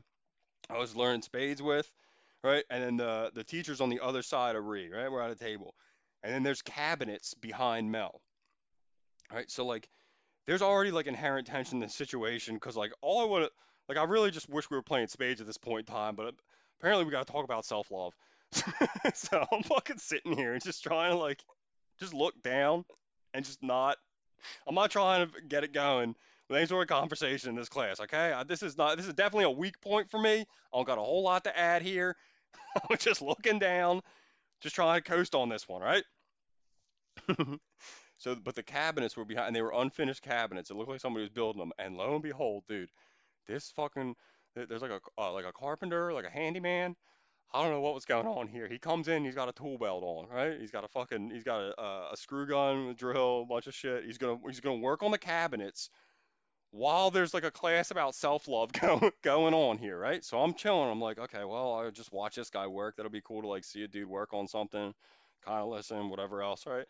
I was learning spades with, right? And then the the teacher's on the other side of Ree, right? We're at a table, and then there's cabinets behind Mel, right? So like, there's already like inherent tension in the situation because like all I want to like I really just wish we were playing spades at this point in time, but apparently we got to talk about self love. <laughs> so I'm fucking sitting here and just trying to like just look down and just not. I'm not trying to get it going with any sort of conversation in this class. Okay, this is not. This is definitely a weak point for me. I don't got a whole lot to add here. <laughs> I'm just looking down, just trying to coast on this one, right? <laughs> so, but the cabinets were behind, and they were unfinished cabinets. It looked like somebody was building them. And lo and behold, dude, this fucking there's like a uh, like a carpenter, like a handyman. I don't know what was going on here. He comes in, he's got a tool belt on, right? He's got a fucking, he's got a, a screw gun, a drill, a bunch of shit. He's gonna, he's gonna work on the cabinets while there's like a class about self-love <laughs> go, going on here, right? So I'm chilling. I'm like, okay, well, I'll just watch this guy work. That'll be cool to like see a dude work on something, kind of listen, whatever else, right?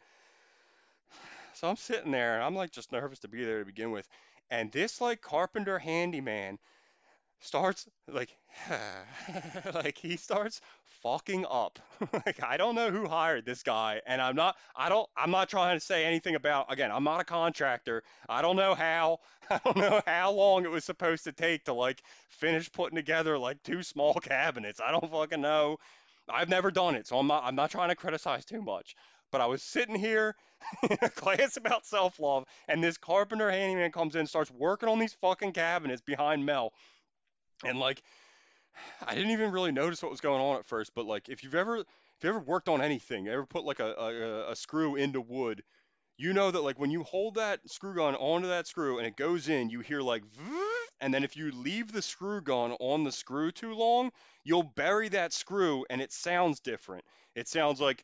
So I'm sitting there and I'm like just nervous to be there to begin with. And this like carpenter handyman starts like <sighs> like he starts fucking up. <laughs> Like i don't know who hired this guy and i'm not i don't i'm not trying to say anything about again i'm not a contractor. I don't know how <laughs> i don't know how long it was supposed to take to like finish putting together like two small <laughs> cabinets. I don't fucking know. I've never done it so i'm not i'm not trying to criticize too much. But I was sitting here in a class about self love, and this carpenter handyman comes in, starts working on these fucking cabinets behind Mel and like <sighs> I didn't even really notice what was going on at first, but like if you've ever if you ever worked on anything, ever put like a, a, a screw into wood, you know that like when you hold that screw gun onto that screw and it goes in, you hear like <laughs> and then if you leave the screw gun on the screw too long, you'll bury that screw and it sounds different. It sounds like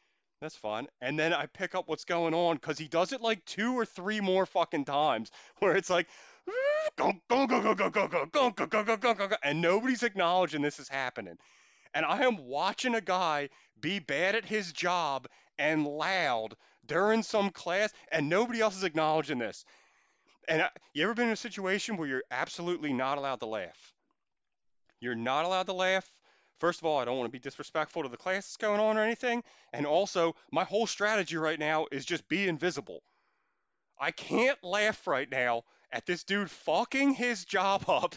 That's fun. And then I pick up what's going on because he does it like two or three more fucking times where it's like go go go go go go go go go go go go go go and nobody's acknowledging this is happening. And I am watching a guy be bad at his job and loud during some class and nobody else is acknowledging this. And I, you ever been in a situation where you're absolutely not allowed to laugh? You're not allowed to laugh. First of all, I don't want to be disrespectful to the class that's going on or anything. And also, my whole strategy right now is just be invisible. I can't laugh right now at this dude fucking his job up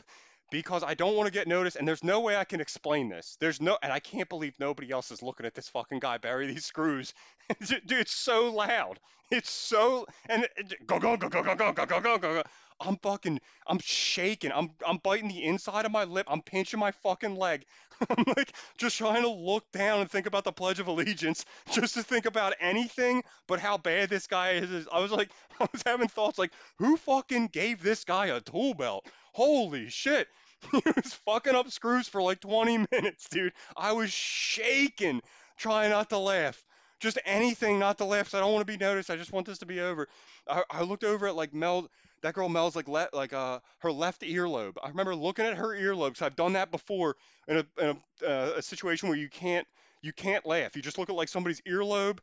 because I don't want to get noticed, and there's no way I can explain this. There's no, and I can't believe nobody else is looking at this fucking guy bury these screws. <laughs> Dude, it's so loud. It's so, and go go go go go go go go go go. I'm fucking, I'm shaking. I'm, I'm biting the inside of my lip. I'm pinching my fucking leg. I'm like just trying to look down and think about the Pledge of Allegiance, just to think about anything but how bad this guy is. I was like, I was having thoughts like, who fucking gave this guy a tool belt? Holy shit. He was fucking up screws for like 20 minutes, dude. I was shaking, trying not to laugh. Just anything not to laugh. I don't want to be noticed. I just want this to be over. I, I looked over at like Mel. That girl Mel's like le- like uh her left earlobe. I remember looking at her earlobe because I've done that before in a in a, uh, a situation where you can't you can't laugh. You just look at like somebody's earlobe.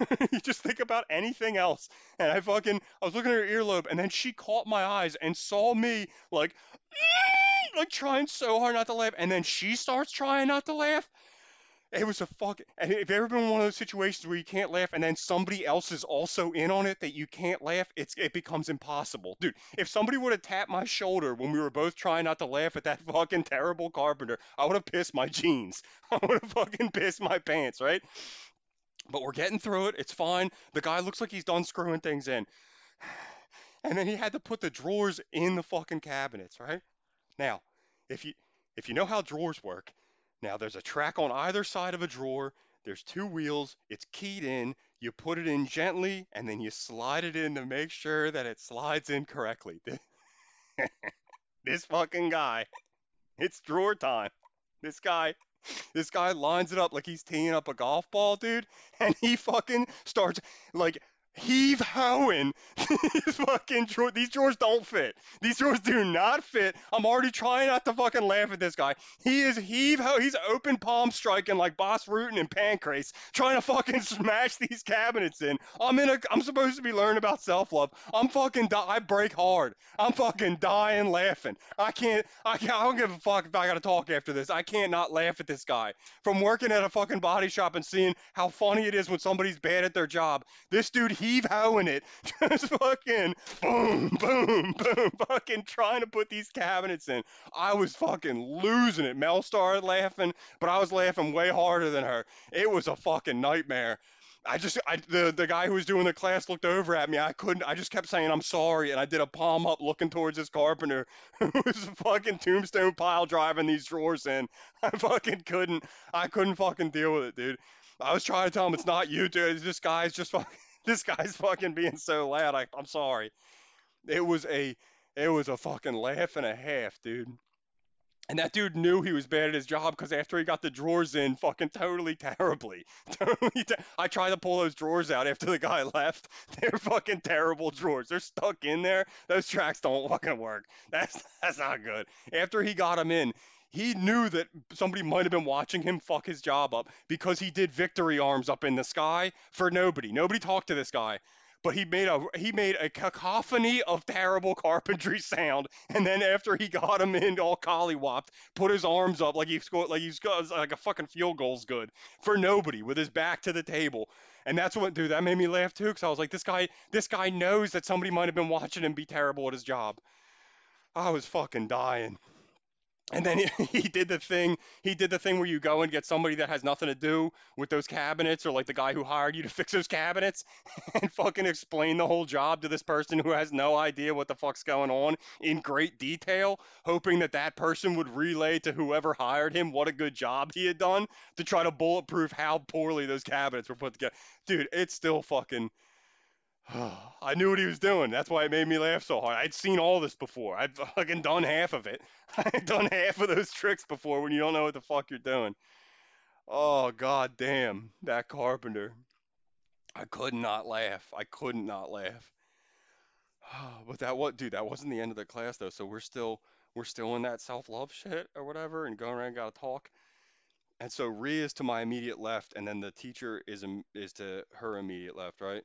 <laughs> you just think about anything else. And I fucking I was looking at her earlobe and then she caught my eyes and saw me like <clears throat> like trying so hard not to laugh, and then she starts trying not to laugh. It was a fucking. And if ever been one of those situations where you can't laugh, and then somebody else is also in on it that you can't laugh, it's it becomes impossible, dude. If somebody would have tapped my shoulder when we were both trying not to laugh at that <laughs> fucking terrible carpenter, I would have pissed my jeans. <laughs> I would have fucking pissed my pants, right? But we're getting through it. It's fine. The guy looks like he's done screwing things in. <sighs> And then he had to put the drawers in the fucking cabinets, right? Now, if you if you know how drawers work, now there's a track on either side of a drawer. There's two wheels. It's keyed in. You put it in gently, and then you slide it in to make sure that it slides in correctly. <laughs> this fucking guy, it's drawer time. This guy, this guy lines it up like he's teeing up a golf ball, dude, <laughs> and he fucking starts like heave hoeing <laughs> these fucking drawers. These drawers don't fit. These drawers do not fit. I'm already trying not to fucking laugh at this guy. He is heave ho. He's open palm striking like Bas Rutten and Pancrase, trying to fucking <laughs> smash these cabinets in. I'm in a. I'm supposed to be learning about self love. I'm fucking. Di- I break hard. I'm fucking dying laughing. I can't. I can't. I don't give a fuck if I gotta talk after this. I can't not laugh at this guy. From working at a fucking body shop and seeing how funny it is when somebody's bad at their job. This dude heave hoeing it, <laughs> just fucking boom, boom, boom, fucking trying to put these cabinets in. I was fucking losing it. Mel started laughing, but I was laughing way harder than her. It was a fucking nightmare. I just, I, the the guy who was doing the class looked over at me. I couldn't. I just kept saying I'm sorry, and I did a palm up, looking towards this carpenter <laughs> who was a fucking tombstone pile driving these drawers in. I fucking couldn't. I couldn't fucking deal with it, dude. I was trying to tell him it's not you, dude. This guy's just fucking. <laughs> this guy's fucking being so loud. I, I'm sorry. It was a it was a fucking laugh and a half, dude. And that dude knew he was bad at his job because after he got the drawers in, fucking totally terribly. <laughs> Totally te- I tried to pull those drawers out after the guy <laughs> left. They're fucking terrible drawers. They're stuck in there. Those tracks don't fucking work. That's that's not good. After he got them in, he knew that somebody might have been watching him fuck his job up because he did victory arms up in the sky for nobody. Nobody talked to this guy. But he made a he made a cacophony of terrible carpentry <laughs> sound, and then after he got him in all collywhopped, put his arms up like he scored like he's like a fucking field goal's good for nobody with his back to the table, and that's what dude that made me laugh too because I was like this guy this guy knows that somebody might have been watching him be terrible at his job. I was fucking dying. And then he, <laughs> he did the thing he did the thing where you go and get somebody that has nothing to do with those cabinets or like the guy who hired you to <laughs> fix those cabinets <laughs> and fucking explain the whole job to this person who has no idea what the fuck's going on in great detail hoping that that person would relay to whoever hired him what a good job he had done to try to bulletproof how poorly those cabinets were put together dude it's still fucking <sighs> I knew what he was doing. That's why it made me laugh so hard. I'd seen all this before. I'd fucking done half of it. <laughs> I'd done half of those tricks before when you don't know what the fuck you're doing. Oh god damn, that carpenter. I could not laugh. I could not not laugh. <sighs> But that what dude, that wasn't the end of the class though, so we're still we're still in that self-love shit or whatever and going around and gotta talk. And so Ree is to my immediate left, and then the teacher is is to her immediate left, right?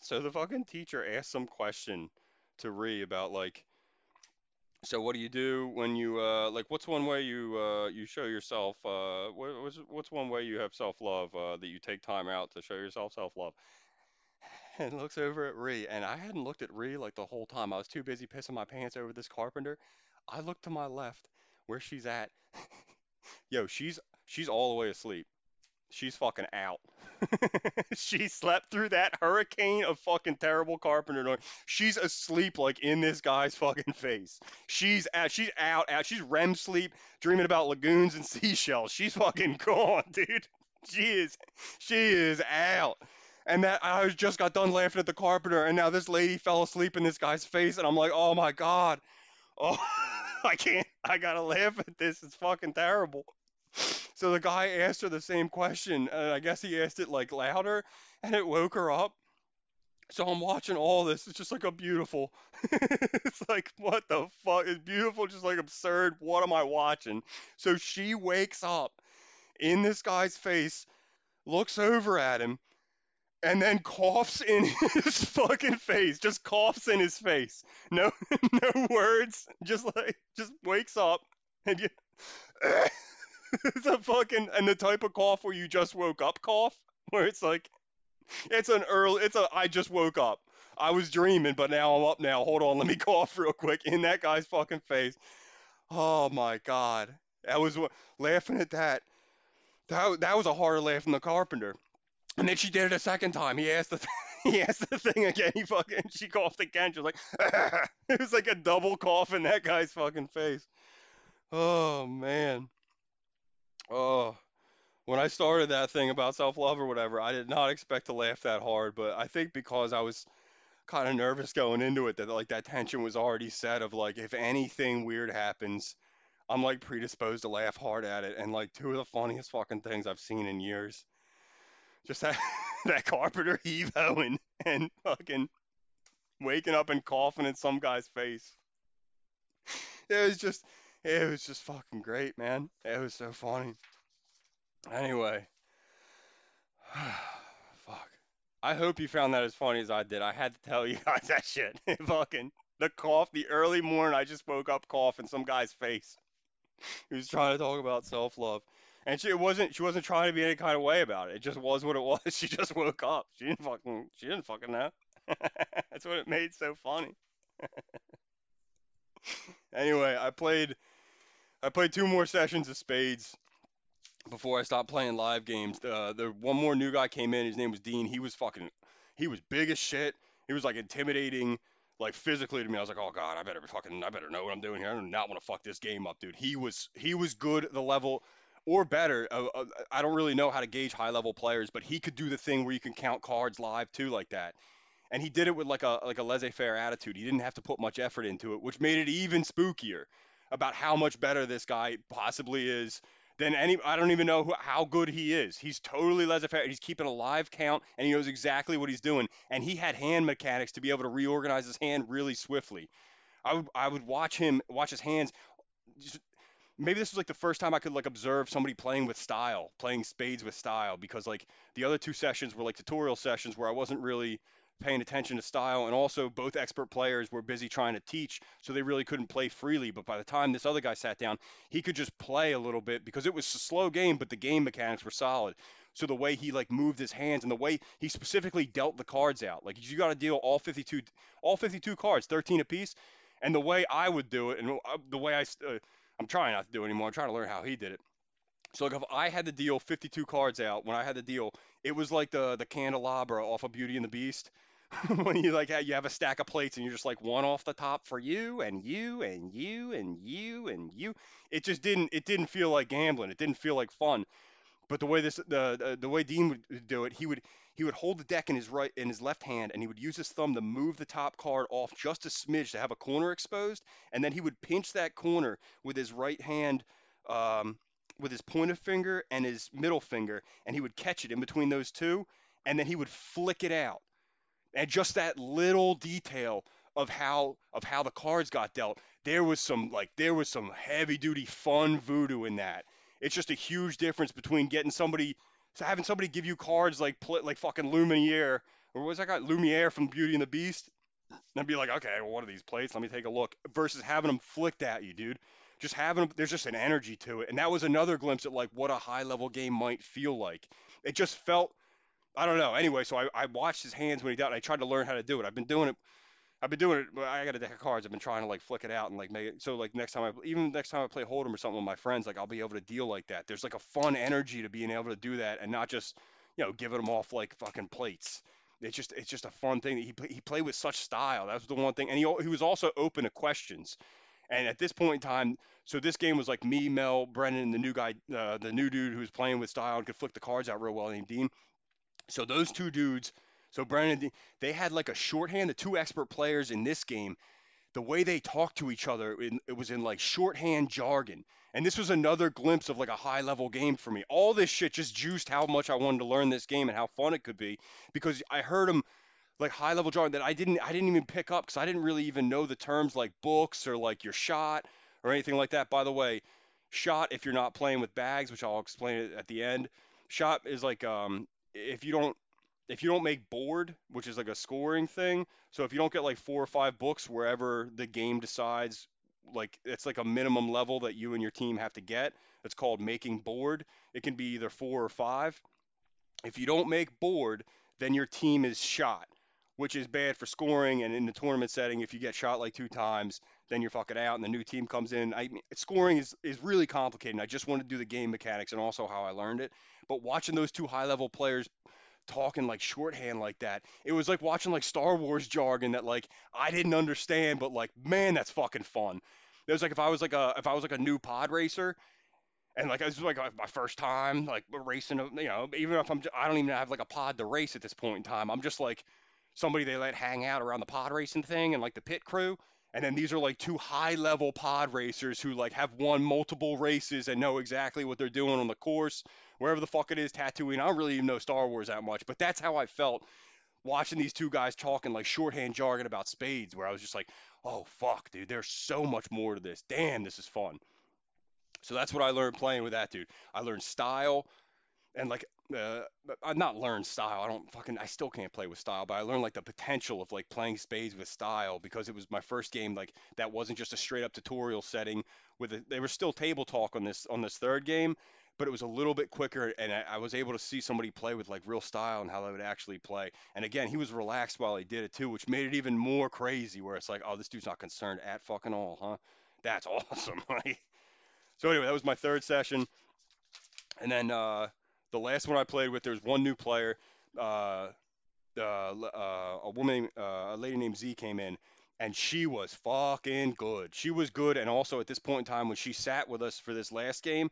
So the fucking teacher asked some question to Ree about like, so what do you do when you uh like what's one way you uh you show yourself uh what, what's what's one way you have self-love uh that you take time out to show yourself self-love? <laughs> And looks over at Ree, and I hadn't looked at Ree like the whole time. I was too busy pissing my pants over this carpenter. I look to my left where she's at. <laughs> Yo, she's she's all the way asleep she's fucking out. <laughs> she slept through that hurricane of fucking terrible carpenter noise. She's asleep like in this guy's fucking face. She's out, she's out, out. She's REM sleep, dreaming about lagoons and <laughs> seashells. She's fucking gone, <laughs> dude. She is, she is out. And that I just got done laughing at the carpenter, and now this lady fell asleep in this guy's face, and I'm like, oh my god, oh, I can't, I gotta laugh at this. It's fucking terrible. So the guy asked her the same question, and I guess he asked it like louder, and it woke her up. So I'm watching all this. It's just like a beautiful. <laughs> it's like what the fuck? It's beautiful, just like absurd. What am I watching? So she wakes up in this guy's face, looks over at him, and then coughs in <laughs> his fucking face. Just coughs in his face. No, <laughs> no words. Just like, just wakes up and you. It's a fucking and the type of cough where you just woke up cough, where it's like, it's an early, it's a I just woke up. I was dreaming, but now I'm up now. Hold on, let me <laughs> cough real quick in that guy's fucking face. Oh my god, I was laughing at that. That that was a harder laugh than the carpenter. And then she did it a second time. He asked the th- <laughs> he asked the thing again. He fucking she coughed again. She was like, <laughs> it was like a double cough in that guy's fucking face. Oh man. Oh, when I started that thing about self love or whatever, I did not expect to laugh that hard, but I think because I was kind of nervous going into it that like that tension was already set of like if anything weird happens, I'm like predisposed to laugh hard at it. And like two of the funniest fucking things I've seen in years. Just that <laughs> that carpenter <laughs> heave-hoing and fucking waking up and coughing in some guy's face. It was just it was just fucking great, man. It was so funny. Anyway, <sighs> fuck. I hope you found that as funny as I did. I had to tell you <laughs> guys that shit. <laughs> fucking the cough, the early morning. I just woke up coughing some guy's face. <laughs> He was trying to talk about self love, and she wasn't. She wasn't trying to be any kind of way about it. It just was what it was. She just woke up. She didn't fucking. She didn't fucking know. That's what it made so funny. anyway, I played I played two more sessions of Spades before I stopped playing live games. Uh, the one more new guy came in. His name was Dean. He was fucking. He was big as shit. He was like intimidating, like physically to me. I was like, oh god, I better fucking, I better know what I'm doing here. I do not want to fuck this game up, dude. He was, he was good the level or better. Uh, uh, I don't really know how to gauge high level players, but he could do the thing where you can count cards live too, like that. And he did it with like a like a laissez-faire attitude. He didn't have to put much effort into it, which made it even spookier about how much better this guy possibly is than any. I don't even know who, how good he is. He's totally laissez-faire. He's keeping a live count, and he knows exactly what he's doing. And he had hand mechanics to be able to reorganize his hand really swiftly. I would I would watch him watch his hands. Just, maybe this was like the first time I could like observe somebody playing with style, playing spades with style, because like the other two sessions were like tutorial sessions where I wasn't really paying attention to style, and also both expert players were busy trying to teach, so they really couldn't play freely. But by the time this other guy sat down, he could just play a little bit because it was a slow game, but the game mechanics were solid. So the way he like moved his hands and the way he specifically dealt the cards out, like you got to deal all 52, all 52 cards, 13 apiece, and the way I would do it, and uh, the way I. Uh, I'm trying not to do it anymore. I'm trying to learn how he did it. So like if I had to deal 52 cards out, when I had to deal, it was like the the candelabra off of Beauty and the Beast. <laughs> when you like you have a stack of plates and you're just like one off the top for you and you and you and you and you. It just didn't it didn't feel like gambling. It didn't feel like fun. But the way this the the, the way Dean would do it, he would he would hold the deck in his right in his left hand and he would use his thumb to move the top card off just a smidge to have a corner exposed and then he would pinch that corner with his right hand um, with his pointer finger and his middle finger and he would catch it in between those two and then he would flick it out and just that little detail of how of how the cards got dealt there was some like there was some heavy duty fun voodoo in that it's just a huge difference between getting somebody having somebody give you cards like like fucking Lumiere or what was that guy Lumiere from Beauty and the Beast and be like, okay, well, what are these plates? Let me take a look. Versus having them flicked at you, dude. Just having there's just an energy to it. And that was another glimpse at like what a high level game might feel like. It just felt, I don't know. Anyway, so I, I watched his hands when he dealt. And I tried to learn how to do it. I've been doing it. I've been doing it. I got a deck of cards. I've been trying to like flick it out and like make it. So like next time I, even next time I play Hold'em or something with my friends, like I'll be able to deal like that. There's like a fun energy to being able to do that and not just, you know, giving them off like fucking plates it's just it's just a fun thing that he he played with such style. That was the one thing, and he he was also open to questions. And at this point in time, so this game was like me, Mel, Brendan, the new guy, uh, the new dude who was playing with style and could flick the cards out real well, named Dean. So those two dudes, so Brendan, they had like a shorthand. The two expert players in this game, the way they talked to each other, it was in like shorthand jargon. And this was another glimpse of like a high level game for me. All this shit just juiced how much I wanted to learn this game and how fun it could be because I heard them like high level drawing that I didn't I didn't even pick up because I didn't really even know the terms like books or like your shot or anything like that. By the way, shot if you're not playing with bags, which I'll explain at the end. Shot is like um if you don't if you don't make board, which is like a scoring thing. So if you don't get like four or five books wherever the game decides like it's like a minimum level that you and your team have to get. It's called making board. It can be either four or five. If you don't make board, then your team is shot, which is bad for scoring. And in the tournament setting, if you get shot like two times, then you're fucking out, and the new team comes in. I mean, scoring is is really complicated. And I just want to do the game mechanics and also how I learned it. But watching those two high level players talking like shorthand like that. It was like watching like Star Wars jargon that like I didn't understand, but like man, that's fucking fun. It was like if I was like a if I was like a new pod racer, and like this was like my first time like racing. You know, even if I'm I don't even have like a pod to race at this point in time. I'm just like somebody they let hang out around the pod racing thing and like the pit crew. And then these are like two high level pod racers who like have won multiple races and know exactly what they're doing on the course, wherever the fuck it is, Tatooine. I don't really even know Star Wars that much, but that's how I felt watching these two guys talking like shorthand jargon about spades, where I was just like, oh fuck, dude, there's so much more to this. Damn, this is fun. So that's what I learned playing with that dude. I learned style and like uh, I've not learned style. I don't fucking I still can't play with style, but I learned like the potential of like playing spades with style because it was my first game like that wasn't just a straight up tutorial setting with a, there was still table talk on this on this third game, but it was a little bit quicker and I, I was able to see somebody play with like real style and how they would actually play. And again, he was relaxed while he did it too, which made it even more crazy where it's like, oh, this dude's not concerned at fucking all, huh? That's <laughs> awesome. so anyway, that was my third session. And then uh the last one I played with, there's one new player. Uh, uh, uh, a woman, uh, a lady named Z came in, and she was fucking good. She was good, and also at this point in time when she sat with us for this last game,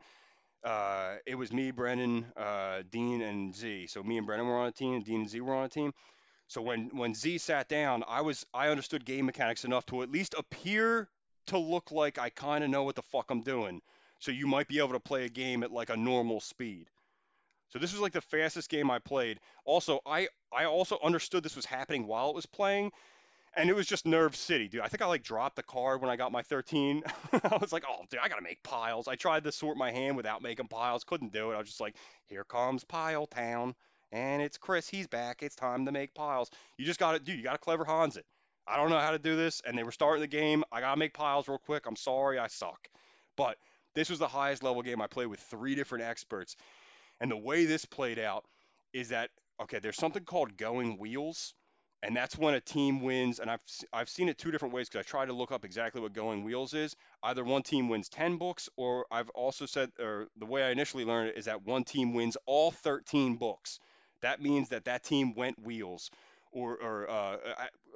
uh, it was me, Brendan, uh, Dean, and Z. So me and Brendan were on a team, and Dean and Z were on a team. So when when Z sat down, I was I understood game mechanics enough to at least appear to look like I kind of know what the fuck I'm doing. So you might be able to play a game at like a normal speed. So this was like the fastest game I played. Also, I I also understood this was happening while it was playing, and it was just Nerve City, dude. I think I like dropped the card when I got my 13. <laughs> I was like, oh, dude, I gotta make piles. I tried to sort my hand without making piles, couldn't do it. I was just like, here comes Pile Town, and it's Chris. He's back. It's time to make piles. You just gotta, dude. You gotta clever Hans it. I don't know how to do this, and they were starting the game. I gotta make piles real quick. I'm sorry, I suck, but this was the highest level game I played with three different experts and the way this played out is that okay, there's something called going wheels, and that's when a team wins. And I've I've seen it two different ways because I tried to look up exactly what going wheels is. Either one team wins 10 books, or I've also said, or the way I initially learned it is that one team wins all 13 books. That means that that team went wheels, or or uh,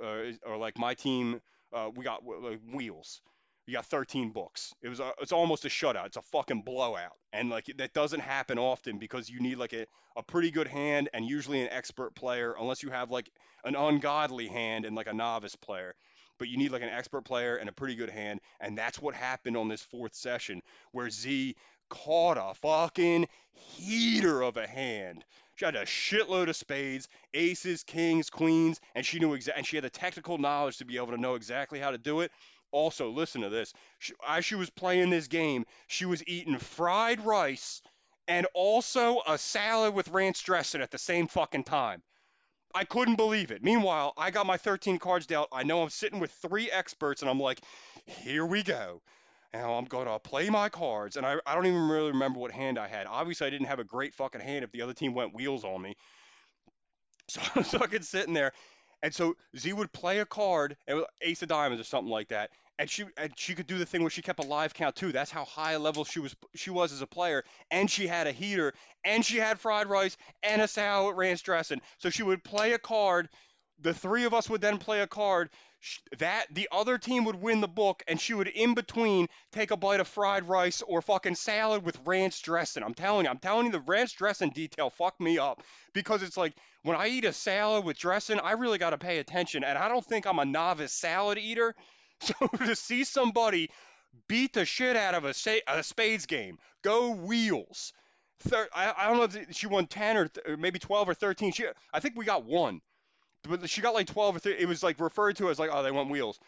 uh, or like my team, uh, we got like, wheels. You got 13 books. It was a, it's almost a shutout. It's a fucking blowout, and like that doesn't happen often because you need like a, a pretty good hand and usually an expert player, unless you have like an ungodly hand and like a novice player. But you need like an expert player and a pretty good hand, and that's what happened on this fourth session where Z caught a fucking heater of a hand. She had a shitload of spades, aces, kings, queens, and she knew exactly. And she had the technical knowledge to be able to know exactly how to do it. Also, listen to this. She, as she was playing this game, she was eating fried rice and also a salad with ranch dressing at the same fucking time. I couldn't believe it. Meanwhile, I got my 13 cards dealt. I know I'm sitting with three experts, and I'm like, here we go. Now I'm going to play my cards. And I, I don't even really remember what hand I had. Obviously, I didn't have a great fucking hand if the other team went wheels on me. <laughs> So, so I could sit in there and so Z would play a card, was Ace of Diamonds or something like that, and she and she could do the thing where she kept a live count too. That's how high a level she was she was as a player, and she had a heater, and she had fried rice and a salad ranch dressing. So she would play a card. The three of us would then play a card that the other team would win the book and she would in between take a bite of fried rice or fucking salad with ranch dressing. I'm telling you, I'm telling you the ranch dressing detail fucked me up because it's like when I eat a salad with dressing, I really got to pay attention and I don't think I'm a novice salad eater. <laughs> So to see somebody beat the shit out of a, a spades game, go wheels. Thir- I, I don't know if she won 10 or, th- maybe 12 or 13. She, I think we got one but she got like 12 or 13. It was like referred to as like, oh, they want wheels.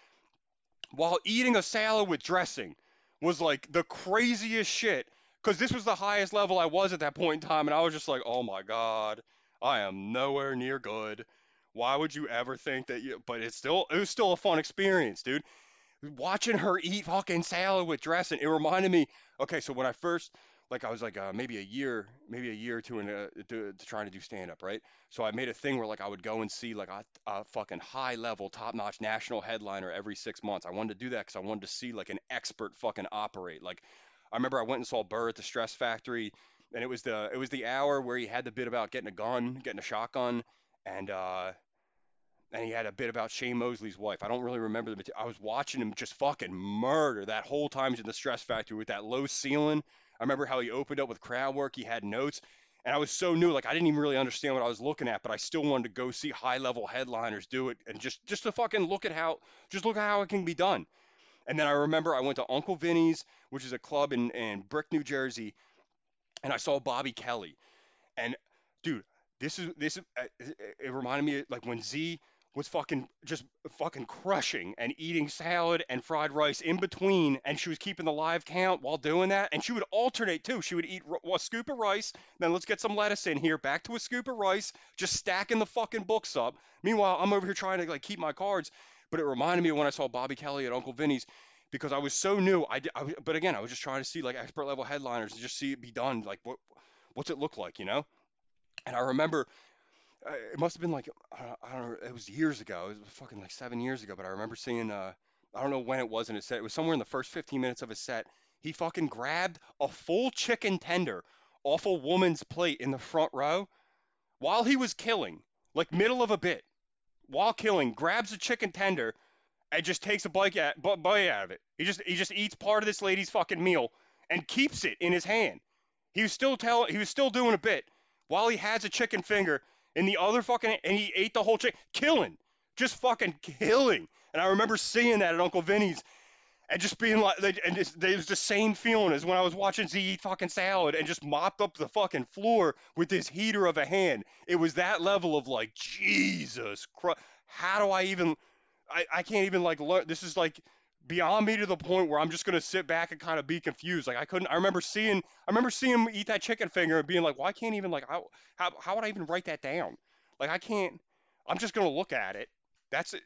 While eating a salad with dressing was like the craziest shit. Because this was the highest level I was at that point in time. And I was just like, oh my God, I am nowhere near good. Why would you ever think that you, but it's still, it was still a fun experience, dude. Watching her eat fucking salad with dressing, it reminded me, okay, so when I first, like I was like uh, maybe a year, maybe a year or two into to, to trying to do stand up, right? So I made a thing where like I would go and see like a, a fucking high level, top notch national headliner every six months. I wanted to do that because I wanted to see like an expert fucking operate. Like I remember I went and saw Burr at the Stress Factory, and it was the it was the hour where he had the bit about getting a gun, getting a shotgun, and uh, and he had a bit about Shane Mosley's wife. I don't really remember the. I was watching him just fucking murder that whole time in the Stress Factory with that low ceiling I remember how he opened up with crowd work. He had notes. And I was so new, like I didn't even really understand what I was looking at, but I still wanted to go see high level headliners do it and just just to fucking look at how just look at how it can be done. And then I remember I went to Uncle Vinnie's, which is a club in, in Brick, New Jersey, and I saw Bobby Kelly. And dude, this is this is, uh, it reminded me like when Z was fucking just fucking crushing and eating salad and fried rice in between. And she was keeping the live count while doing that. And she would alternate too. She would eat a scoop of rice. Then let's get some lettuce in here. Back to a scoop of rice. Just stacking the fucking books up. Meanwhile i'm over here trying to like keep my cards. But it reminded me of when i saw bobby kelly at uncle vinnie's because i was so new. I, I but again i was just trying to see like expert level headliners and just see it be done like what what's it look like you know? And i remember it must have been like I don't know. It was years ago. It was fucking like seven years ago. But I remember seeing. Uh, I don't know when it was in his set. It was somewhere in the first 15 minutes of his set. He fucking grabbed a full chicken tender off a woman's plate in the front row while he was killing, like middle of a bit, while killing, grabs a chicken tender and just takes a bite at, bite out of it. He just he just eats part of this lady's fucking meal and keeps it in his hand. He was still telling he was still doing a bit while he has a chicken finger and the other fucking and he ate the whole chicken, killing, just fucking killing. And I remember seeing that at Uncle Vinnie's and just being like, and just, it was the same feeling as when I was watching Z eat fucking salad and just mopped up the fucking floor with this heater of a hand. It was that level of like, Jesus Christ, how do I even, I, I can't even like learn. This is like beyond me to the point where I'm just gonna sit back and kind of be confused. Like I couldn't. I remember seeing. I remember seeing him eat that chicken finger and being like, "Why can't even like how how how would I even write that down? Like I can't. I'm just gonna look at it. That's it.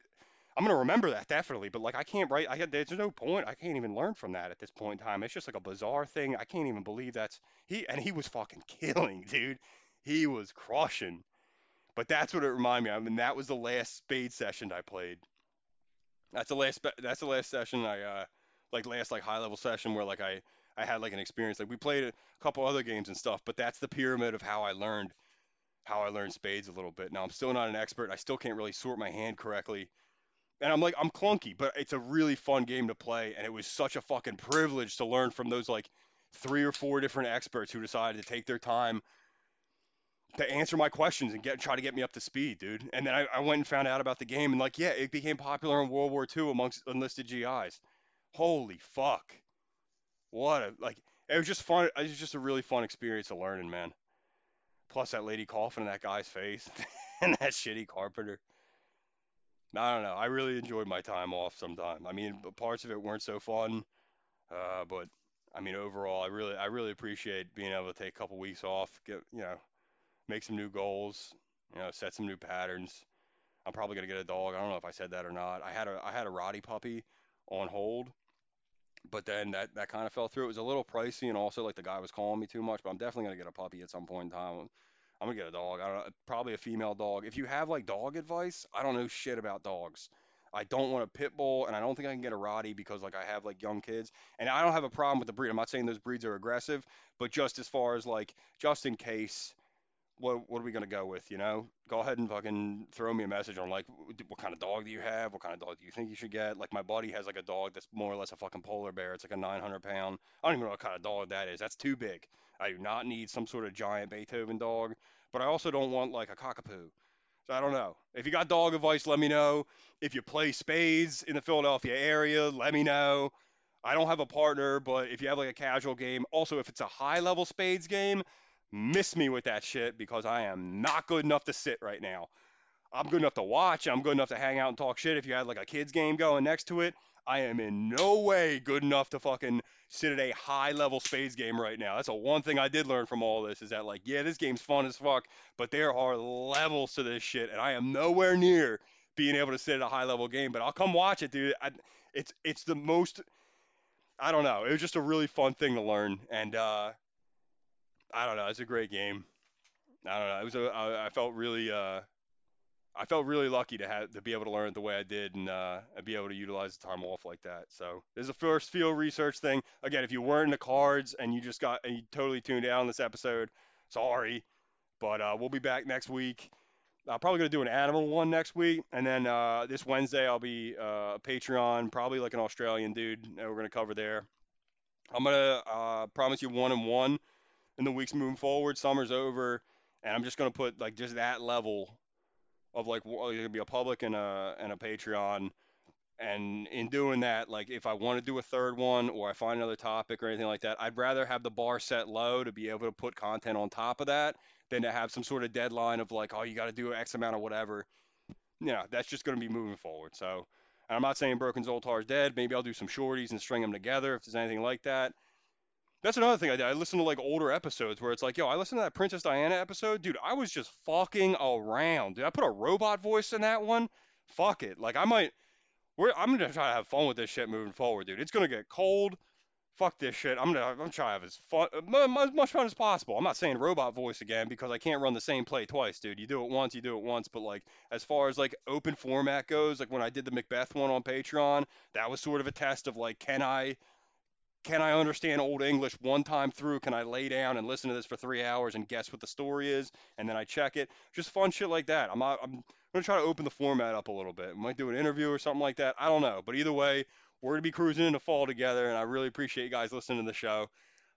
I'm gonna remember that definitely. But like I can't write. I there's no point. I can't even learn from that at this point in time. It's just like a bizarre thing. I can't even believe that's he. And he was fucking <laughs> killing, dude. He was crushing. But that's what it reminded me. of. I mean, that was the last spade session I played. That's the last. That's the last session I uh, like last like high level session where like I I had like an experience. Like we played a couple other games and stuff, but that's the pyramid of how I learned how I learned spades a little bit. Now I'm still not an expert. I still can't really sort my hand correctly. And I'm like I'm clunky, but it's a really fun game to play and it was such a fucking privilege to learn from those like three or four different experts who decided to take their time to answer my questions and get try to get me up to speed, dude. And then I, I went and found out about the game and like, yeah, it became popular in World War II amongst enlisted GIs. Holy fuck. What a like it was just fun it was just a really fun experience of learning, man. Plus that lady coughing in that guy's face <laughs> and that shitty carpenter. I don't know. I really enjoyed my time off sometime. I mean, parts of it weren't so fun, uh, but I mean, overall, I really, I really appreciate being able to take a couple weeks off, get, you know, make some new goals, you know, set some new patterns. I'm probably gonna get a dog. I don't know if I said that or not. I had a, I had a Rottie puppy on hold, but then that, that kind of fell through. It was a little pricey, and also like the guy was calling me too much. But I'm definitely gonna get a puppy at some point in time. I'm gonna get a dog. I don't know, probably a female dog. If you have like dog advice, I don't know shit about dogs. I don't want a pit bull, and I don't think I can get a Rottie because like I have like young kids, and I don't have a problem with the breed. I'm not saying those breeds are aggressive, but just as far as like just in case, what what are we gonna go with? You know, go ahead and fucking throw me a message on like what kind of dog do you have? What kind of dog do you think you should get? Like my buddy has like a dog that's more or less a fucking polar bear. It's like a 900 pound. I don't even know what kind of dog that is. That's too big. I do not need some sort of giant Beethoven dog, but I also don't want like a cockapoo. So I don't know. If you got dog advice, let me know. If you play spades in the Philadelphia area, let me know. I don't have a partner, but if you have like a casual game, also if it's a high level spades game, miss me with that shit because I am not good enough to sit right now. I'm good enough to watch. I'm good enough to hang out and talk shit. If you had like a kids game going next to it, I am in no way good enough to fucking sit at a high level spades game right now. That's a one thing I did learn from all this is that like, yeah, this game's fun as fuck, but there are levels to this shit, and I am nowhere near being able to sit at a high level game. But I'll come watch it, dude. I, it's it's the most. I don't know. It was just a really fun thing to learn, and uh, I don't know. It's a great game. I don't know. It was a. I, I felt really. Uh, I felt really lucky to have to be able to learn it the way I did and uh, be able to utilize the time off like that. So this is a first field research thing. Again, if you weren't in the cards and you just got and you totally tuned out on this episode, sorry, but uh, we'll be back next week. I'm probably gonna do an animal one next week, and then uh, this Wednesday I'll be uh, Patreon, probably like an Australian dude we're gonna cover there. I'm gonna uh, promise you one and one in the weeks moving forward. Summer's over, and I'm just gonna put like just that level of like w- it's gonna be a public and a and a Patreon. And in doing that, like if I want to do a third one or I find another topic or anything like that, I'd rather have the bar set low to be able to put content on top of that than to have some sort of deadline of like, oh, you got to do X amount of whatever. You know, that's just going to be moving forward. So, I'm not saying Broken Zoltar is dead. Maybe I'll do some shorties and string them together if there's anything like that. That's another thing I did. I listened to like older episodes where it's like, yo, I listened to that Princess Diana episode, dude. I was just fucking around. Dude, I put a robot voice in that one. Fuck it. Like I might. We're, I'm gonna try to have fun with this shit moving forward, dude. It's gonna get cold. Fuck this shit. I'm gonna. I'm trying to have as fun, as much fun as possible. I'm not saying robot voice again because I can't run the same play twice, dude. You do it once, you do it once. But like, as far as like open format goes, like when I did the Macbeth one on Patreon, that was sort of a test of like, can I can I understand Old English one time through? Can I lay down and listen to this for three hours and guess what the story is, and then I check it? Just fun shit like that. I'm not, I'm gonna try to open the format up a little bit. Might do an interview or something like that. I don't know, but either way, we're gonna be cruising into fall together, and I really appreciate you guys listening to the show.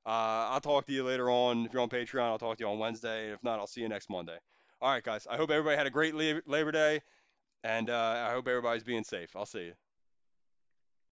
Uh, I'll talk to you later on. If you're on Patreon, I'll talk to you on Wednesday. If not, I'll see you next Monday. All right, guys. I hope everybody had a great Labor Day, and uh, I hope everybody's being safe. I'll see you.